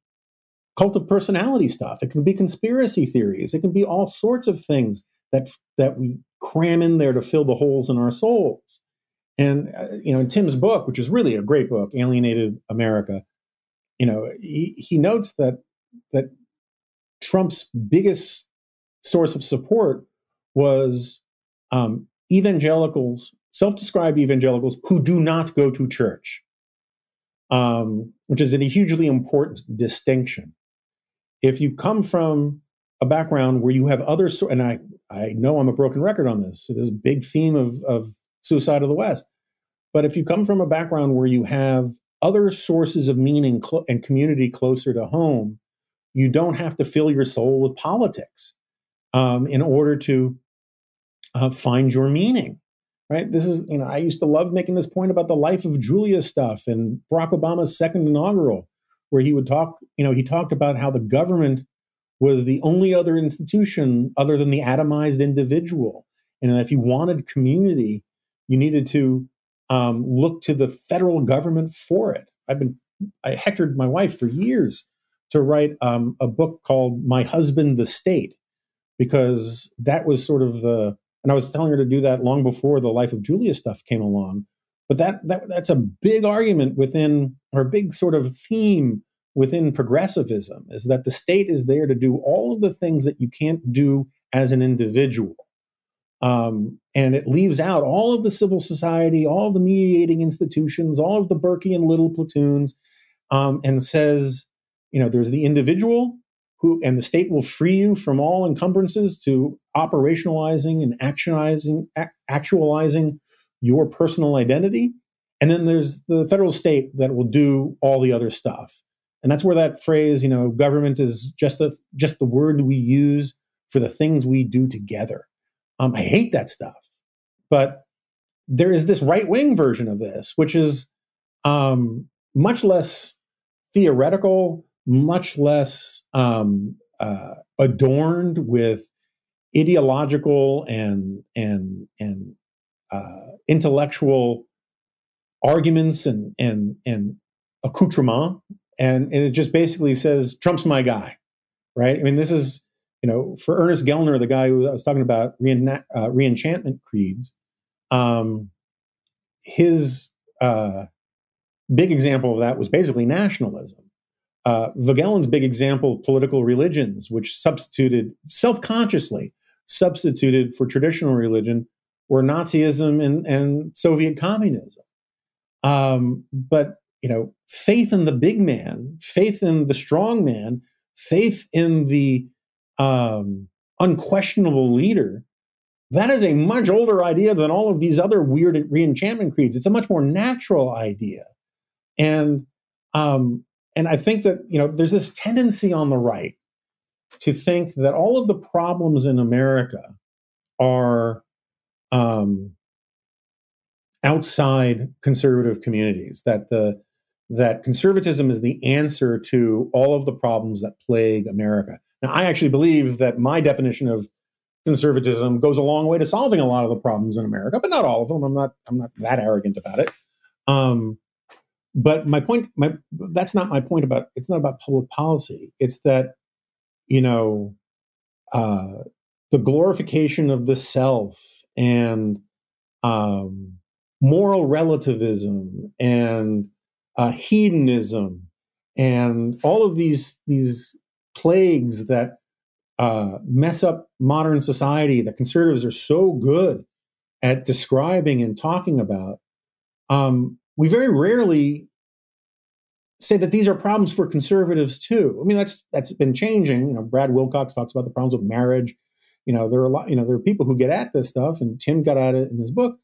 cult of personality stuff. It can be conspiracy theories. It can be all sorts of things that that we cram in there to fill the holes in our souls. And uh, you know, in Tim's book, which is really a great book, Alienated America, you know, he, he notes that that Trump's biggest source of support was um, evangelicals, self described evangelicals who do not go to church, um, which is a hugely important distinction. If you come from a background where you have other, so- and I, I know I'm a broken record on this, so this is a big theme of, of Suicide of the West. But if you come from a background where you have other sources of meaning cl- and community closer to home, you don't have to fill your soul with politics um, in order to uh, find your meaning right this is you know i used to love making this point about the life of julia stuff and barack obama's second inaugural where he would talk, you know, he talked about how the government was the only other institution other than the atomized individual. And if you wanted community, you needed to um, look to the federal government for it. I've been, I hectored my wife for years to write um, a book called My Husband, the State, because that was sort of the, and I was telling her to do that long before the Life of Julia stuff came along. But that, that that's a big argument within, a big sort of theme within progressivism is that the state is there to do all of the things that you can't do as an individual. Um, and it leaves out all of the civil society, all of the mediating institutions, all of the Burkean little platoons, um, and says, you know, there's the individual who, and the state will free you from all encumbrances to operationalizing and actionizing, actualizing your personal identity. And then there's the federal state that will do all the other stuff. And that's where that phrase, you know, government is just the just the word we use for the things we do together. Um, I hate that stuff. But there is this right wing version of this, which is um, much less theoretical, much less um, uh, adorned with ideological and and and uh, intellectual arguments and and and accoutrement and, and it just basically says Trump's my guy, right? I mean, this is you know for Ernest Gellner, the guy who I was talking about uh, reenchantment creeds. Um, his uh, big example of that was basically nationalism. Uh, big example of political religions, which substituted self-consciously substituted for traditional religion, were Nazism and, and Soviet communism. Um, but you know, faith in the big man, faith in the strong man, faith in the um, unquestionable leader, that is a much older idea than all of these other weird reenchantment creeds. It's a much more natural idea, and um, and I think that you know there's this tendency on the right to think that all of the problems in America are um, outside conservative communities. That the that conservatism is the answer to all of the problems that plague America. Now, I actually believe that my definition of conservatism goes a long way to solving a lot of the problems in America, but not all of them. I'm not I'm not that arrogant about it. Um, but my point, my that's not my point about it's not about public policy. It's that you know uh, the glorification of the self and um, moral relativism and uh, hedonism, and all of these these plagues that uh, mess up modern society that conservatives are so good at describing and talking about. Um, we very rarely say that these are problems for conservatives too. I mean, that's that's been changing. You know, Brad Wilcox talks about the problems of marriage. You know, there are a lot. You know, there are people who get at this stuff, and Tim got at it in his book.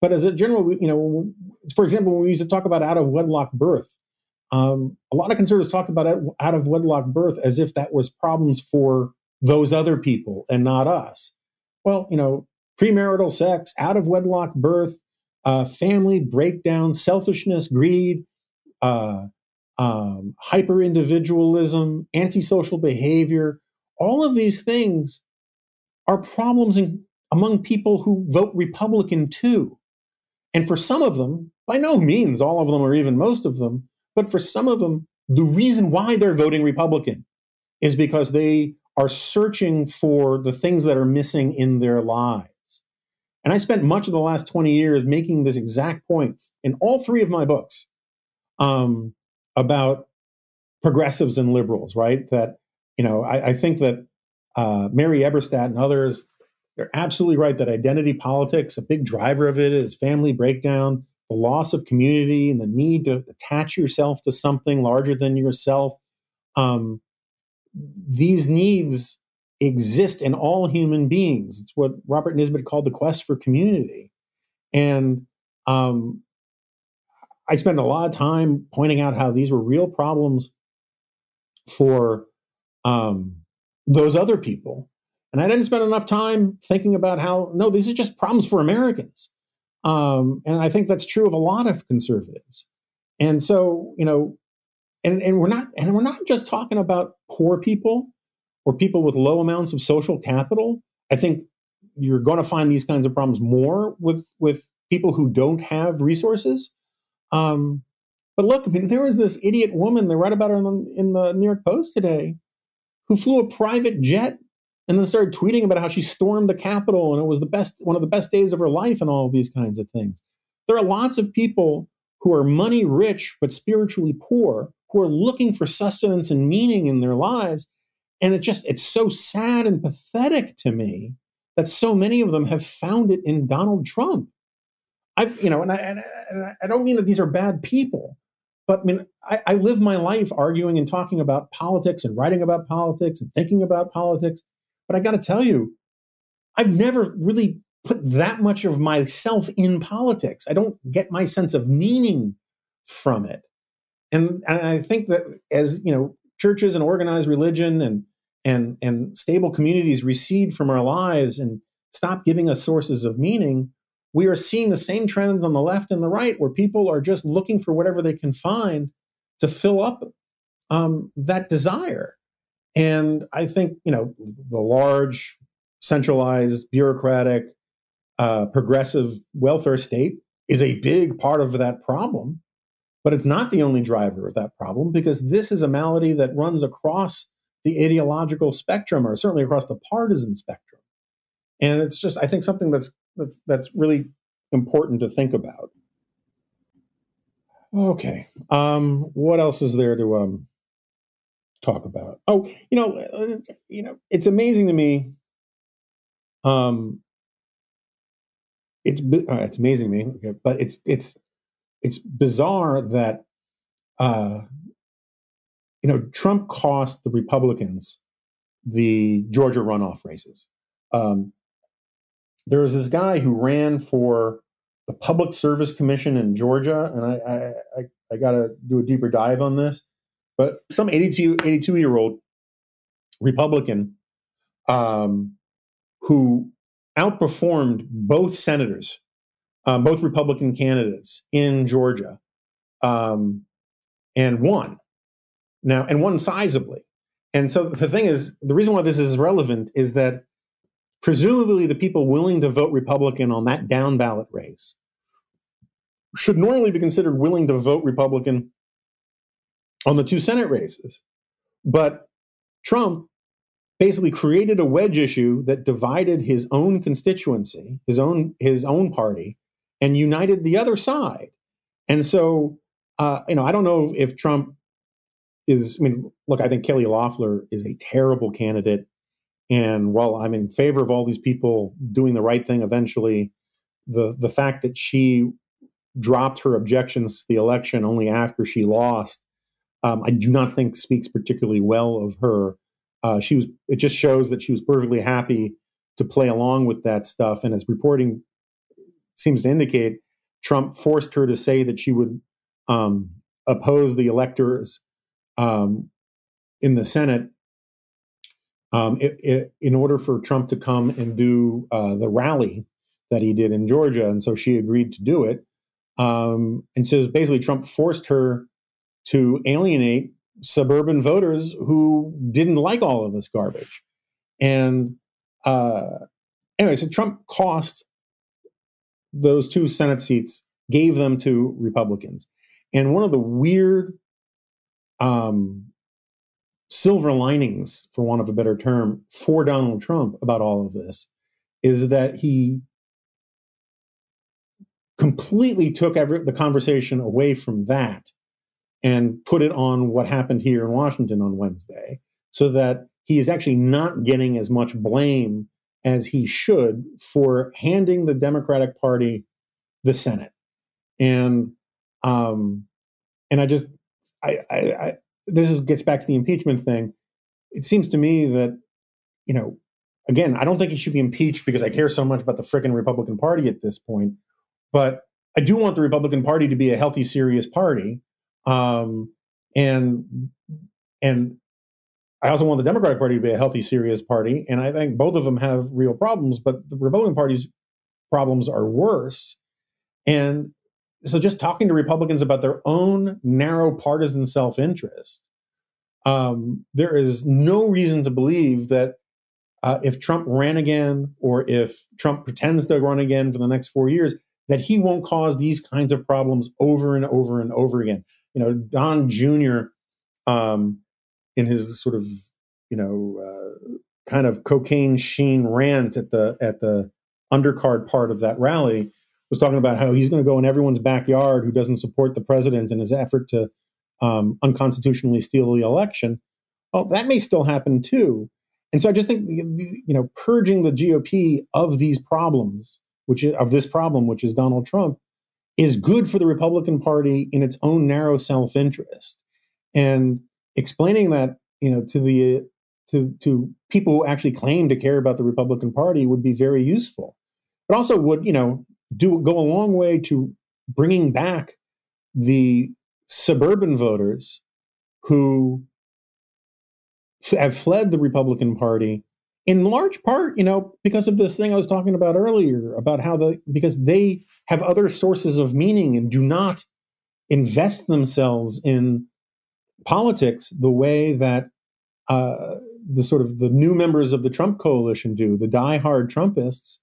But as a general, you know, for example, when we used to talk about out of wedlock birth, um, a lot of conservatives talked about out of wedlock birth as if that was problems for those other people and not us. Well, you know, premarital sex, out of wedlock birth, uh, family breakdown, selfishness, greed, uh, um, hyper individualism, antisocial behavior, all of these things are problems in, among people who vote Republican too. And for some of them, by no means all of them or even most of them, but for some of them, the reason why they're voting Republican is because they are searching for the things that are missing in their lives. And I spent much of the last 20 years making this exact point in all three of my books um, about progressives and liberals, right? That, you know, I, I think that uh, Mary Eberstadt and others they're absolutely right that identity politics, a big driver of it is family breakdown, the loss of community, and the need to attach yourself to something larger than yourself. Um, these needs exist in all human beings. It's what Robert Nisbet called the quest for community. And um, I spent a lot of time pointing out how these were real problems for um, those other people and I didn't spend enough time thinking about how, no, these are just problems for Americans. Um, and I think that's true of a lot of conservatives. And so, you know, and and we're not and we're not just talking about poor people or people with low amounts of social capital. I think you're going to find these kinds of problems more with with people who don't have resources. Um, but look, I mean, there was this idiot woman. They write about her in the, in the New York Post today, who flew a private jet and then started tweeting about how she stormed the Capitol and it was the best, one of the best days of her life, and all of these kinds of things. There are lots of people who are money rich but spiritually poor who are looking for sustenance and meaning in their lives, and it just it's so sad and pathetic to me that so many of them have found it in Donald Trump. I've, you know, and I, and I don't mean that these are bad people, but I mean, I, I, live my life arguing and talking about politics and writing about politics and thinking about politics. But I got to tell you, I've never really put that much of myself in politics. I don't get my sense of meaning from it. And, and I think that as, you know, churches and organized religion and and and stable communities recede from our lives and stop giving us sources of meaning, we are seeing the same trends on the left and the right where people are just looking for whatever they can find to fill up um, that desire. And I think, you know, the large, centralized, bureaucratic, uh, progressive welfare state is a big part of that problem. But it's not the only driver of that problem because this is a malady that runs across the ideological spectrum or certainly across the partisan spectrum. And it's just, I think, something that's that's, that's really important to think about. Okay. Um, what else is there to um, talk about? Oh, you know, uh, you know, it's amazing to me. Um, it's uh, it's amazing to me, okay, but it's it's it's bizarre that uh, you know Trump cost the Republicans the Georgia runoff races. Um, there was this guy who ran for the Public Service Commission in Georgia, and I I, I, I got to do a deeper dive on this. But some 82, 82 year old Republican um, who outperformed both senators, um, both Republican candidates in Georgia, um, and won. Now, and won sizably. And so the thing is, the reason why this is relevant is that presumably the people willing to vote Republican on that down ballot race should normally be considered willing to vote Republican on the two Senate races. But Trump basically created a wedge issue that divided his own constituency, his own his own party, and united the other side. And so, uh, you know, I don't know if, Trump is. I mean, look, I think Kelly Loeffler is a terrible candidate. And while I'm in favor of all these people doing the right thing eventually, the the fact that she dropped her objections to the election only after she lost, um, I do not think speaks particularly well of her. Uh, she was. It just shows that she was perfectly happy to play along with that stuff. And as reporting seems to indicate, Trump forced her to say that she would um, oppose the electors um, in the Senate um, it, it, in order for Trump to come and do uh, the rally that he did in Georgia. And so she agreed to do it. Um, and so basically, Trump forced her to alienate suburban voters who didn't like all of this garbage. And uh, anyway, so Trump cost those two Senate seats, gave them to Republicans. And one of the weird um, silver linings, for want of a better term, for Donald Trump about all of this is that he completely took every, the conversation away from that and put it on what happened here in Washington on Wednesday, so that he is actually not getting as much blame as he should for handing the Democratic Party the Senate. And um, and I just I, I, I this is, gets back to the impeachment thing. It seems to me that, you know, again, I don't think he should be impeached because I care so much about the frickin' Republican Party at this point. But I do want the Republican Party to be a healthy, serious party. Um, and and I also want the Democratic Party to be a healthy, serious party. And I think both of them have real problems, but the Republican Party's problems are worse. And so just talking to Republicans about their own narrow partisan self interest, um, there is no reason to believe that uh, if Trump ran again or if Trump pretends to run again for the next four years, that he won't cause these kinds of problems over and over and over again. You know, Don Jr. Um, in his sort of you know uh, kind of cocaine sheen rant at the at the undercard part of that rally was talking about how he's going to go in everyone's backyard who doesn't support the president in his effort to um, unconstitutionally steal the election. Well, that may still happen too. And so I just think you know purging the GOP of these problems, which is, of this problem, which is Donald Trump, is good for the Republican Party in its own narrow self-interest. And explaining that you know to the to to people who actually claim to care about the Republican Party would be very useful. But also would you know do go a long way to bringing back the suburban voters who f- have fled the Republican Party in large part, you know, because of this thing I was talking about earlier about how the because they have other sources of meaning and do not invest themselves in politics the way that uh, the sort of the new members of the Trump coalition do, the diehard Trumpists,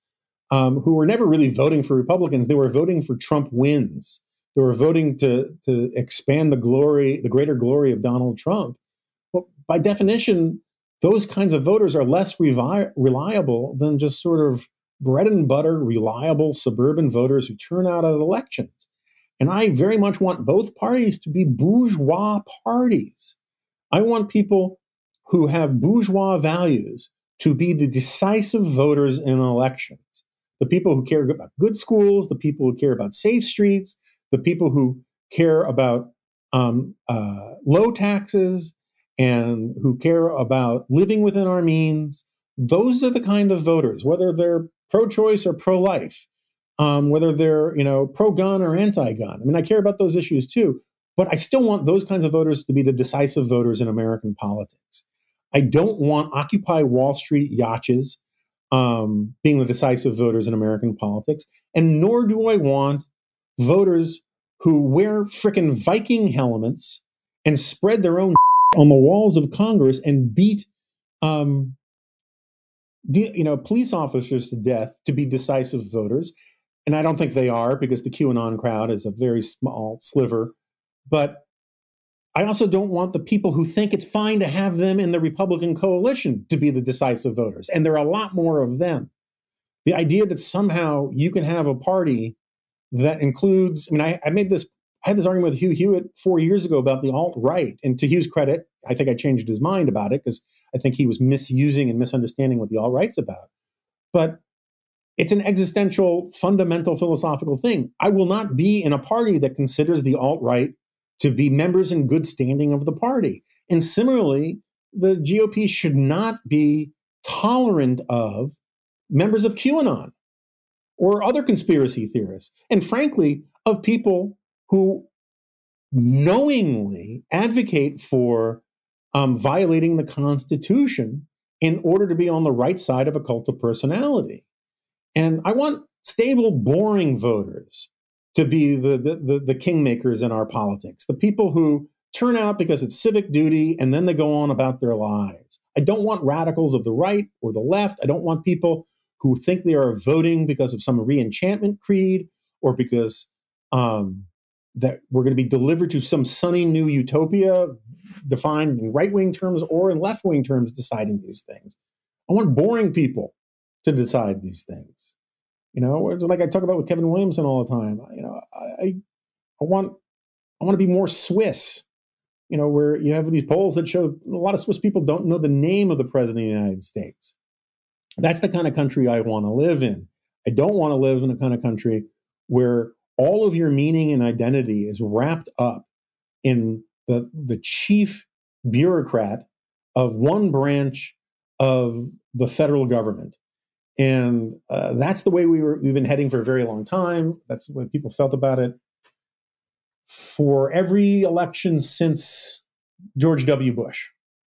um, who were never really voting for Republicans. They were voting for Trump wins. They were voting to to expand the glory, the greater glory of Donald Trump. Well, by definition, those kinds of voters are less revi- reliable than just sort of bread and butter, reliable suburban voters who turn out at elections. And I very much want both parties to be bourgeois parties. I want people who have bourgeois values to be the decisive voters in elections. The people who care about good schools, the people who care about safe streets, the people who care about um, uh, low taxes and who care about living within our means. Those are the kind of voters, whether they're pro-choice or pro-life, um, whether they're you know pro-gun or anti-gun. I mean, I care about those issues too, but I still want those kinds of voters to be the decisive voters in American politics. I don't want Occupy Wall Street yachts um, being the decisive voters in American politics, and nor do I want voters who wear frickin' Viking helmets and spread their own on the walls of Congress and beat, um, you know, police officers to death to be decisive voters. And I don't think they are because the QAnon crowd is a very small sliver. But I also don't want the people who think it's fine to have them in the Republican coalition to be the decisive voters. And there are a lot more of them. The idea that somehow you can have a party that includes, I mean, I, I made this, I had this argument with Hugh Hewitt four years ago about the alt right. And to Hugh's credit, I think I changed his mind about it because I think he was misusing and misunderstanding what the alt right's about. But it's an existential, fundamental philosophical thing. I will not be in a party that considers the alt right to be members in good standing of the party. And similarly, the GOP should not be tolerant of members of QAnon or other conspiracy theorists. And frankly, of people who knowingly advocate for um, violating the Constitution in order to be on the right side of a cult of personality. And I want stable, boring voters to be the, the, the, the kingmakers in our politics, the people who turn out because it's civic duty and then they go on about their lives. I don't want radicals of the right or the left. I don't want people who think they are voting because of some reenchantment creed or because um, that we're going to be delivered to some sunny new utopia defined in right wing terms or in left wing terms deciding these things. I want boring people to decide these things. You know, like I talk about with Kevin Williamson all the time. You know, I I want I want to be more Swiss. You know, where you have these polls that show a lot of Swiss people don't know the name of the president of the United States. That's the kind of country I want to live in. I don't want to live in a kind of country where all of your meaning and identity is wrapped up in the the chief bureaucrat of one branch of the federal government. And uh, that's the way we were we've been heading for a very long time. That's what people felt about it. For every election since george w. Bush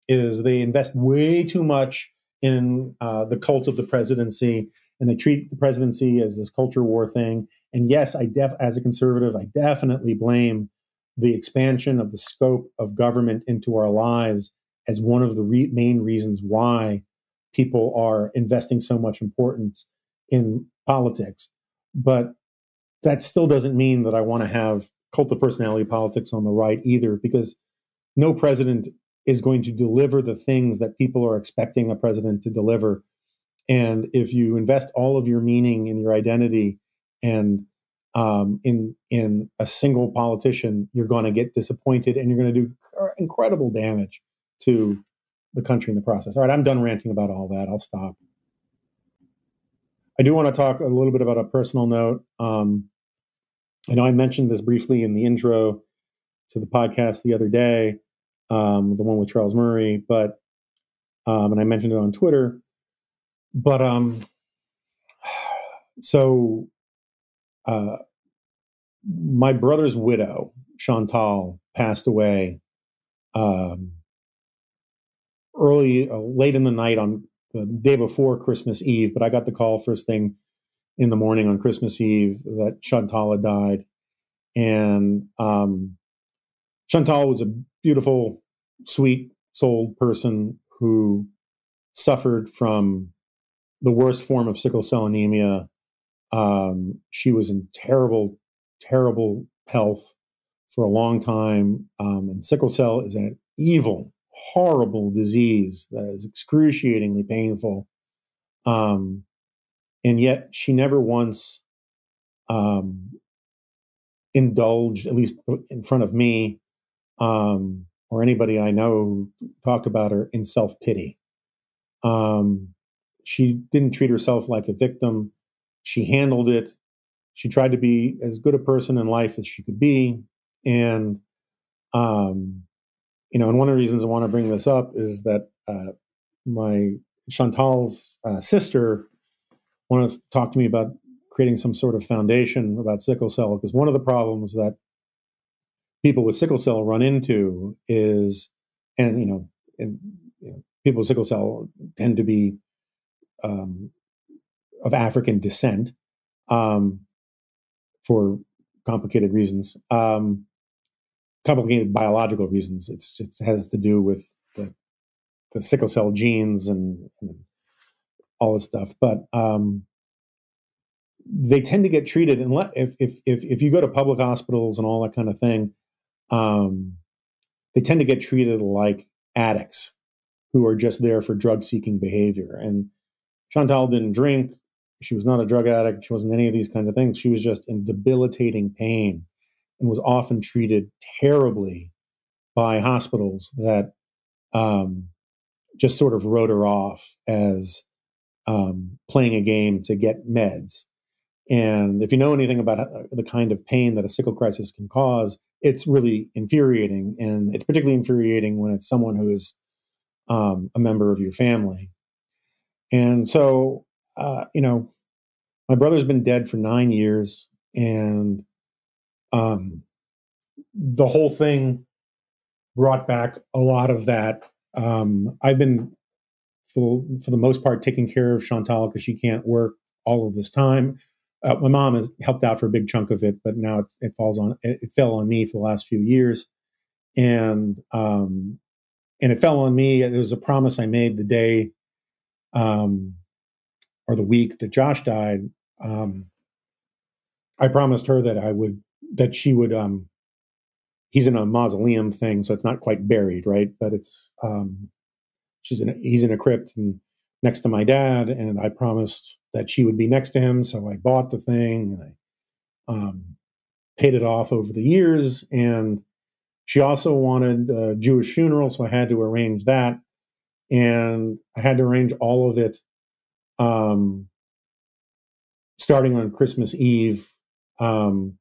is they invest way too much in uh, the cult of the presidency and they treat the presidency as this culture war thing And yes, I def as a conservative, I definitely blame the expansion of the scope of government into our lives as one of the re- main reasons why people are investing so much importance in politics. But that still doesn't mean that I want to have cult of personality politics on the right either, because no president is going to deliver the things that people are expecting a president to deliver. And if you invest all of your meaning and your identity and um, in in a single politician, you're going to get disappointed and you're going to do incredible damage to the country in the process. All right, I'm done ranting about all that. I'll stop. I do want to talk a little bit about a personal note. Um, I know I mentioned this briefly in the intro to the podcast the other day, um, the one with Charles Murray, but um, and I mentioned it on Twitter. But um, so uh, my brother's widow, Chantal, passed away um, early, uh, late in the night on the day before Christmas Eve. But I got the call first thing in the morning on Christmas Eve that Chantal had died, and um, Chantal was a beautiful, sweet souled person who suffered from the worst form of sickle cell anemia um, she was in terrible, terrible health for a long time. Um, and sickle cell is an evil, horrible disease that is excruciatingly painful. Um, and yet she never once um, indulged, at least in front of me um, or anybody I know, talked about her in self pity. Um, she didn't treat herself like a victim. She handled it. She tried to be as good a person in life as she could be. And, um, you know, and one of the reasons I want to bring this up is that uh, my Chantal's uh, sister wanted to talk to me about creating some sort of foundation about sickle cell because one of the problems that people with sickle cell run into is, and you know, and you know, people with sickle cell tend to be um, of African descent um, for complicated reasons, um, complicated biological reasons. It's, it has to do with the, the sickle cell genes and, and all this stuff. But um, they tend to get treated unless if, if if if you go to public hospitals and all that kind of thing, um, they tend to get treated like addicts who are just there for drug seeking behavior. And Chantal didn't drink. She was not a drug addict. She wasn't any of these kinds of things. She was just in debilitating pain and was often treated terribly by hospitals that um, just sort of wrote her off as um, playing a game to get meds. And if you know anything about uh, the kind of pain that a sickle crisis can cause, it's really infuriating. And it's particularly infuriating when it's someone who is um, a member of your family. And so, uh, you know, my brother's been dead for nine years, and um, the whole thing brought back a lot of that. Um, I've been, for, for the most part, taking care of Chantal because she can't work all of this time. Uh, my mom has helped out for a big chunk of it, but now it it falls on it, it, fell on me for the last few years, and um, and it fell on me. There was a promise I made the day, um, or the week that Josh died um, I promised her that I would that she would. Um, he's in a mausoleum thing, so it's not quite buried, right? But it's um, she's in a, he's in a crypt and next to my dad, and I promised that she would be next to him. So I bought the thing and I um, paid it off over the years. And she also wanted a Jewish funeral, so I had to arrange that, and I had to arrange all of it um, starting on Christmas Eve, um,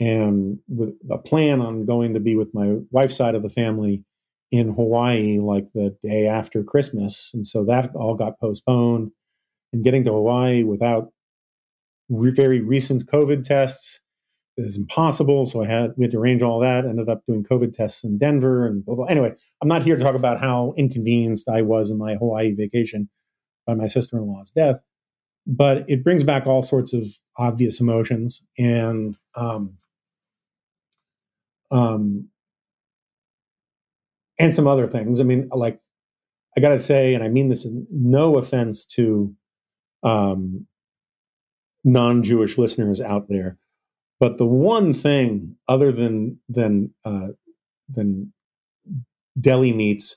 and with a plan on going to be with my wife's side of the family in Hawaii like the day after Christmas. And so that all got postponed. And getting to Hawaii without re- very recent COVID tests is impossible. So I had we had to arrange all that. Ended up doing COVID tests in Denver and blah, blah. Anyway, I'm not here to talk about how inconvenienced I was in my Hawaii vacation by my sister-in-law's death. but it brings back all sorts of obvious emotions and um, um, and some other things. I mean, like I got to say, and I mean this in no offense to um, non-Jewish listeners out there, but the one thing other than than uh, than deli meats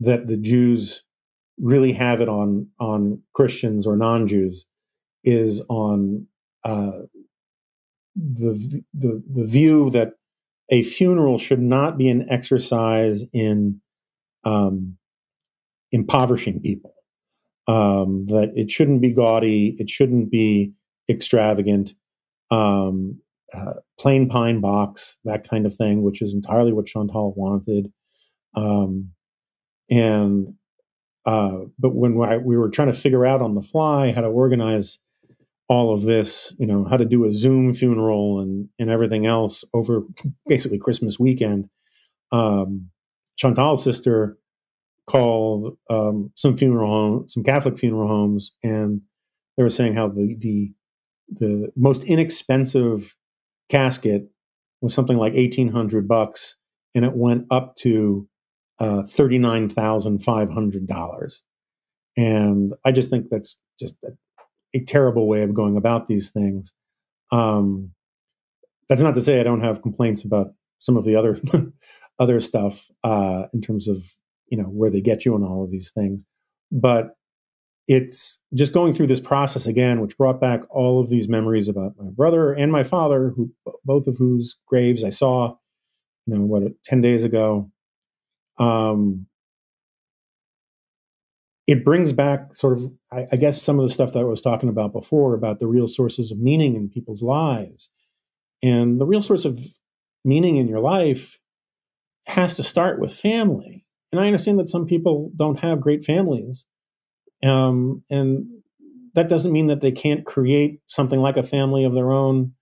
that the Jews really have it on on Christians or non-Jews is on uh, the the the view that a funeral should not be an exercise in um, impoverishing people. Um, that it shouldn't be gaudy, it shouldn't be extravagant. Um, uh, plain pine box, that kind of thing, which is entirely what Chantal wanted. Um, and uh, but when I, we were trying to figure out on the fly how to organize all of this, you know, how to do a Zoom funeral and and everything else over basically Christmas weekend, um, Chantal's sister called um, some funeral home, some Catholic funeral homes, and they were saying how the the the most inexpensive casket was something like eighteen hundred bucks, and it went up to uh, $39,500. And I just think that's just a, a, terrible way of going about these things. Um, that's not to say I don't have complaints about some of the other other stuff uh, in terms of you know where they get you and all of these things, but it's just going through this process again, which brought back all of these memories about my brother and my father, who both of whose graves I saw, you know, what ten days ago, um, it brings back sort of, I, I, guess, some of the stuff that I was talking about before about the real sources of meaning in people's lives. And the real source of meaning in your life has to start with family. And I understand that some people don't have great families. Um, and that doesn't mean that they can't create something like a family of their own,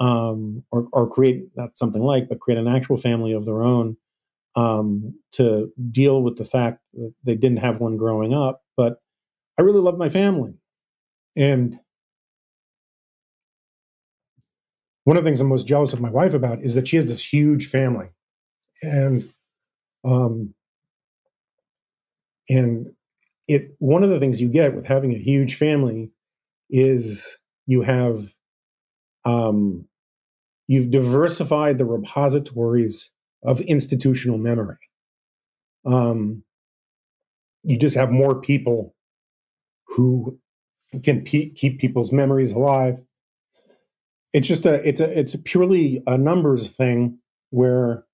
um, or, or create not something like, but create an actual family of their own um, to deal with the fact that they didn't have one growing up. But I really love my family. And one of the things I'm most jealous of my wife about is that she has this huge family. And um, and it one of the things you get with having a huge family is you have um, you've diversified the repositories of institutional memory. Um, you just have more people who can pe- keep people's memories alive. It's just a it's a it's a purely a numbers thing where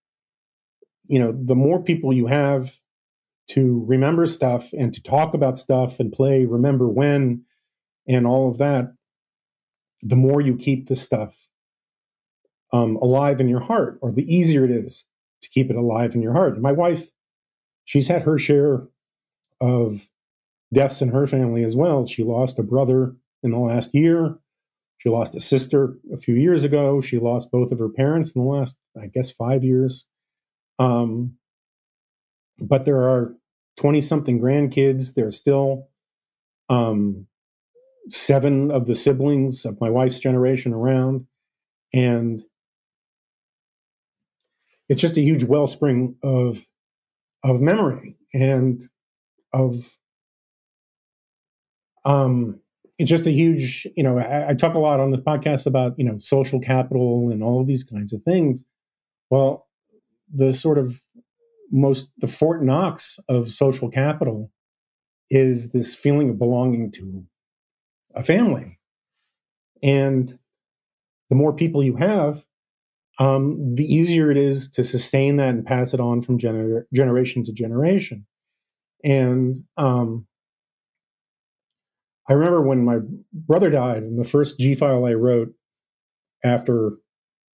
you know the more people you have to remember stuff and to talk about stuff and play remember when and all of that the more you keep the stuff um, alive in your heart or the easier it is to keep it alive in your heart. My wife, she's had her share of deaths in her family as well. She lost a brother in the last year. She lost a sister a few years ago. She lost both of her parents in the last, I guess, five years. Um, but there are 20 something grandkids. There's still um, seven of the siblings of my wife's generation around. And it's just a huge wellspring of of memory and of um it's just a huge you know I, I, talk a lot on the podcast about you know social capital and all of these kinds of things. Well the sort of most the fort knox of social capital is this feeling of belonging to a family. And the more people you have um, the easier it is to sustain that and pass it on from gener- generation to generation. And um, I remember when my brother died, and the first G file I wrote after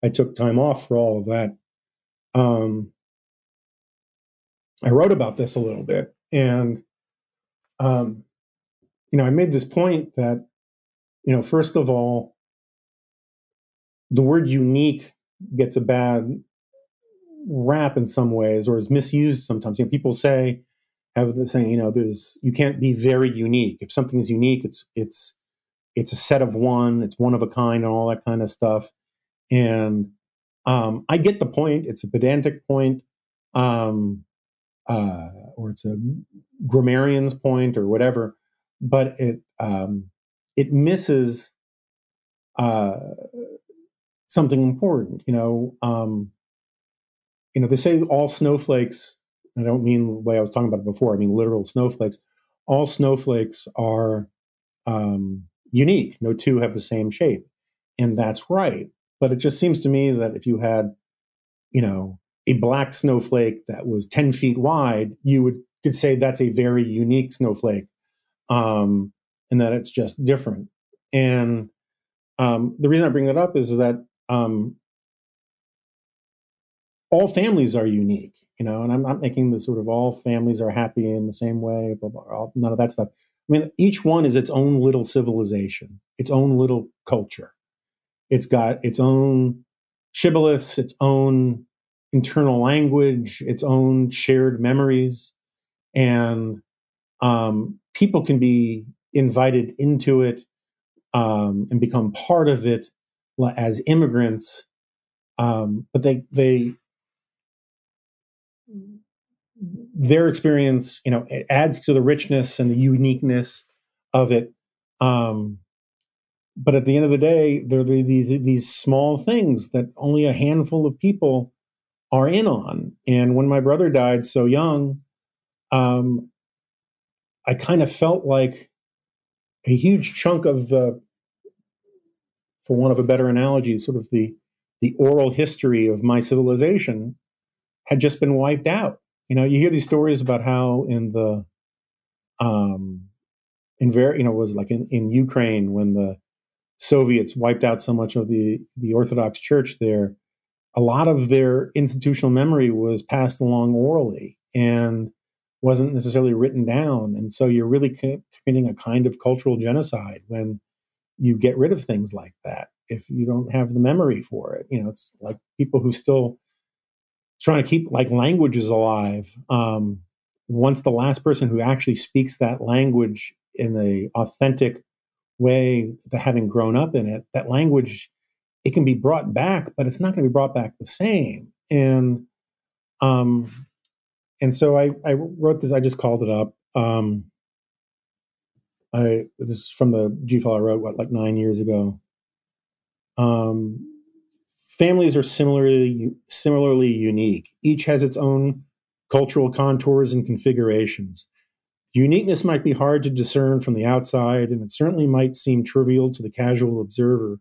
I took time off for all of that, um, I wrote about this a little bit. And, um, you know, I made this point that, you know, first of all, the word unique gets a bad rap in some ways or is misused sometimes. You know, people say have the saying, you know, there's you can't be very unique. If something is unique, it's it's it's a set of one, it's one of a kind, and all that kind of stuff. And um, I get the point. It's a pedantic point, um, uh, or it's a grammarian's point, or whatever. But it um, it misses uh, something important. You know, um, you know, they say all snowflakes. I don't mean the way I was talking about it before. I mean literal snowflakes. All snowflakes are um, unique. No two have the same shape, and that's right. But it just seems to me that if you had, you know, a black snowflake that was ten feet wide, you would could say that's a very unique snowflake, um, and that it's just different. And um, the reason I bring that up is that um, all families are unique, you know, and I'm not making the sort of all families are happy in the same way, blah, blah, blah, none of that stuff. I mean, each one is its own little civilization, its own little culture. It's got its own shibboleths, its own internal language, its own shared memories. And um, people can be invited into it um, and become part of it as immigrants. Um, but they they their experience, you know, it adds to the richness and the uniqueness of it. Um, but at the end of the day, they're the, the, these small things that only a handful of people are in on. And when my brother died so young, um, I kind of felt like a huge chunk of the, for want of a better analogy, sort of the the oral history of my civilization had just been wiped out. You know, you hear these stories about how in the um in very you know was like in, in Ukraine when the Soviets wiped out so much of the the Orthodox Church there, a lot of their institutional memory was passed along orally and wasn't necessarily written down. And so you're really committing a kind of cultural genocide when you get rid of things like that if you don't have the memory for it. You know, it's like people who still trying to keep like languages alive. Um, once the last person who actually speaks that language in a authentic way, the having grown up in it, that language it can be brought back, but it's not going to be brought back the same. And um, and so I I wrote this. I just called it up. Um, I this is from the G file I wrote what like nine years ago. Um, families are similarly similarly unique. Each has its own cultural contours and configurations. Uniqueness might be hard to discern from the outside, and it certainly might seem trivial to the casual observer.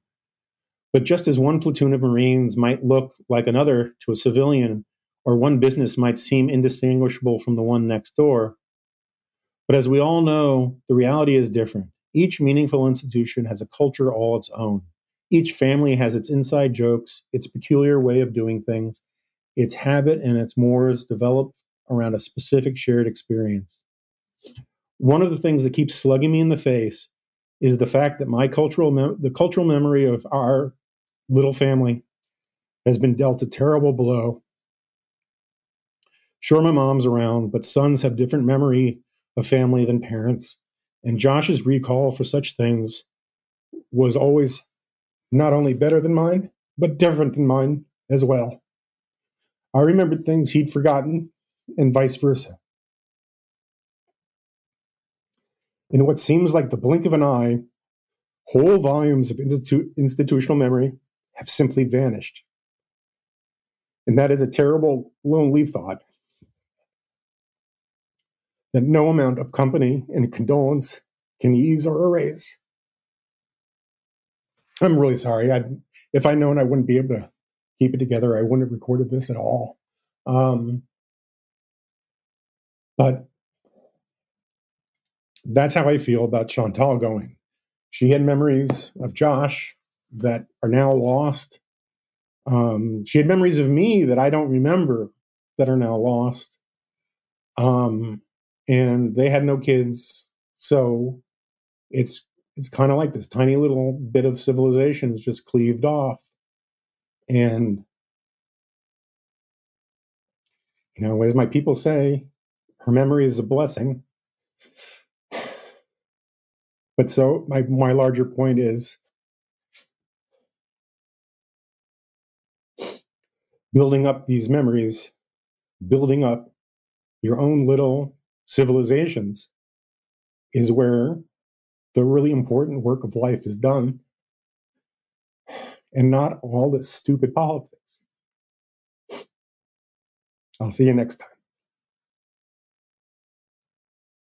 But just as one platoon of Marines might look like another to a civilian, or one business might seem indistinguishable from the one next door, but as we all know, the reality is different. Each meaningful institution has a culture all its own. Each family has its inside jokes, its peculiar way of doing things, its habit and its mores developed around a specific shared experience. One of the things that keeps slugging me in the face is the fact that my cultural mem- the cultural memory of our little family has been dealt a terrible blow. Sure, my mom's around, but sons have different memory of family than parents, and Josh's recall for such things was always not only better than mine, but different than mine as well. I remembered things he'd forgotten, and vice versa. In what seems like the blink of an eye, whole volumes of institu- institutional memory have simply vanished. And that is a terrible, lonely thought that no amount of company and condolence can ease or erase. I'm really sorry. I, if I'd known I wouldn't be able to keep it together, I wouldn't have recorded this at all. Um, but that's how I feel about Chantal going. She had memories of Josh that are now lost. Um, she had memories of me that I don't remember that are now lost. Um, and they had no kids. So it's it's kind of like this tiny little bit of civilization is just cleaved off. And, you know, as my people say, her memory is a blessing. But so my my larger point is building up these memories, building up your own little civilizations is where the really important work of life is done and not all this stupid politics. I'll see you next time.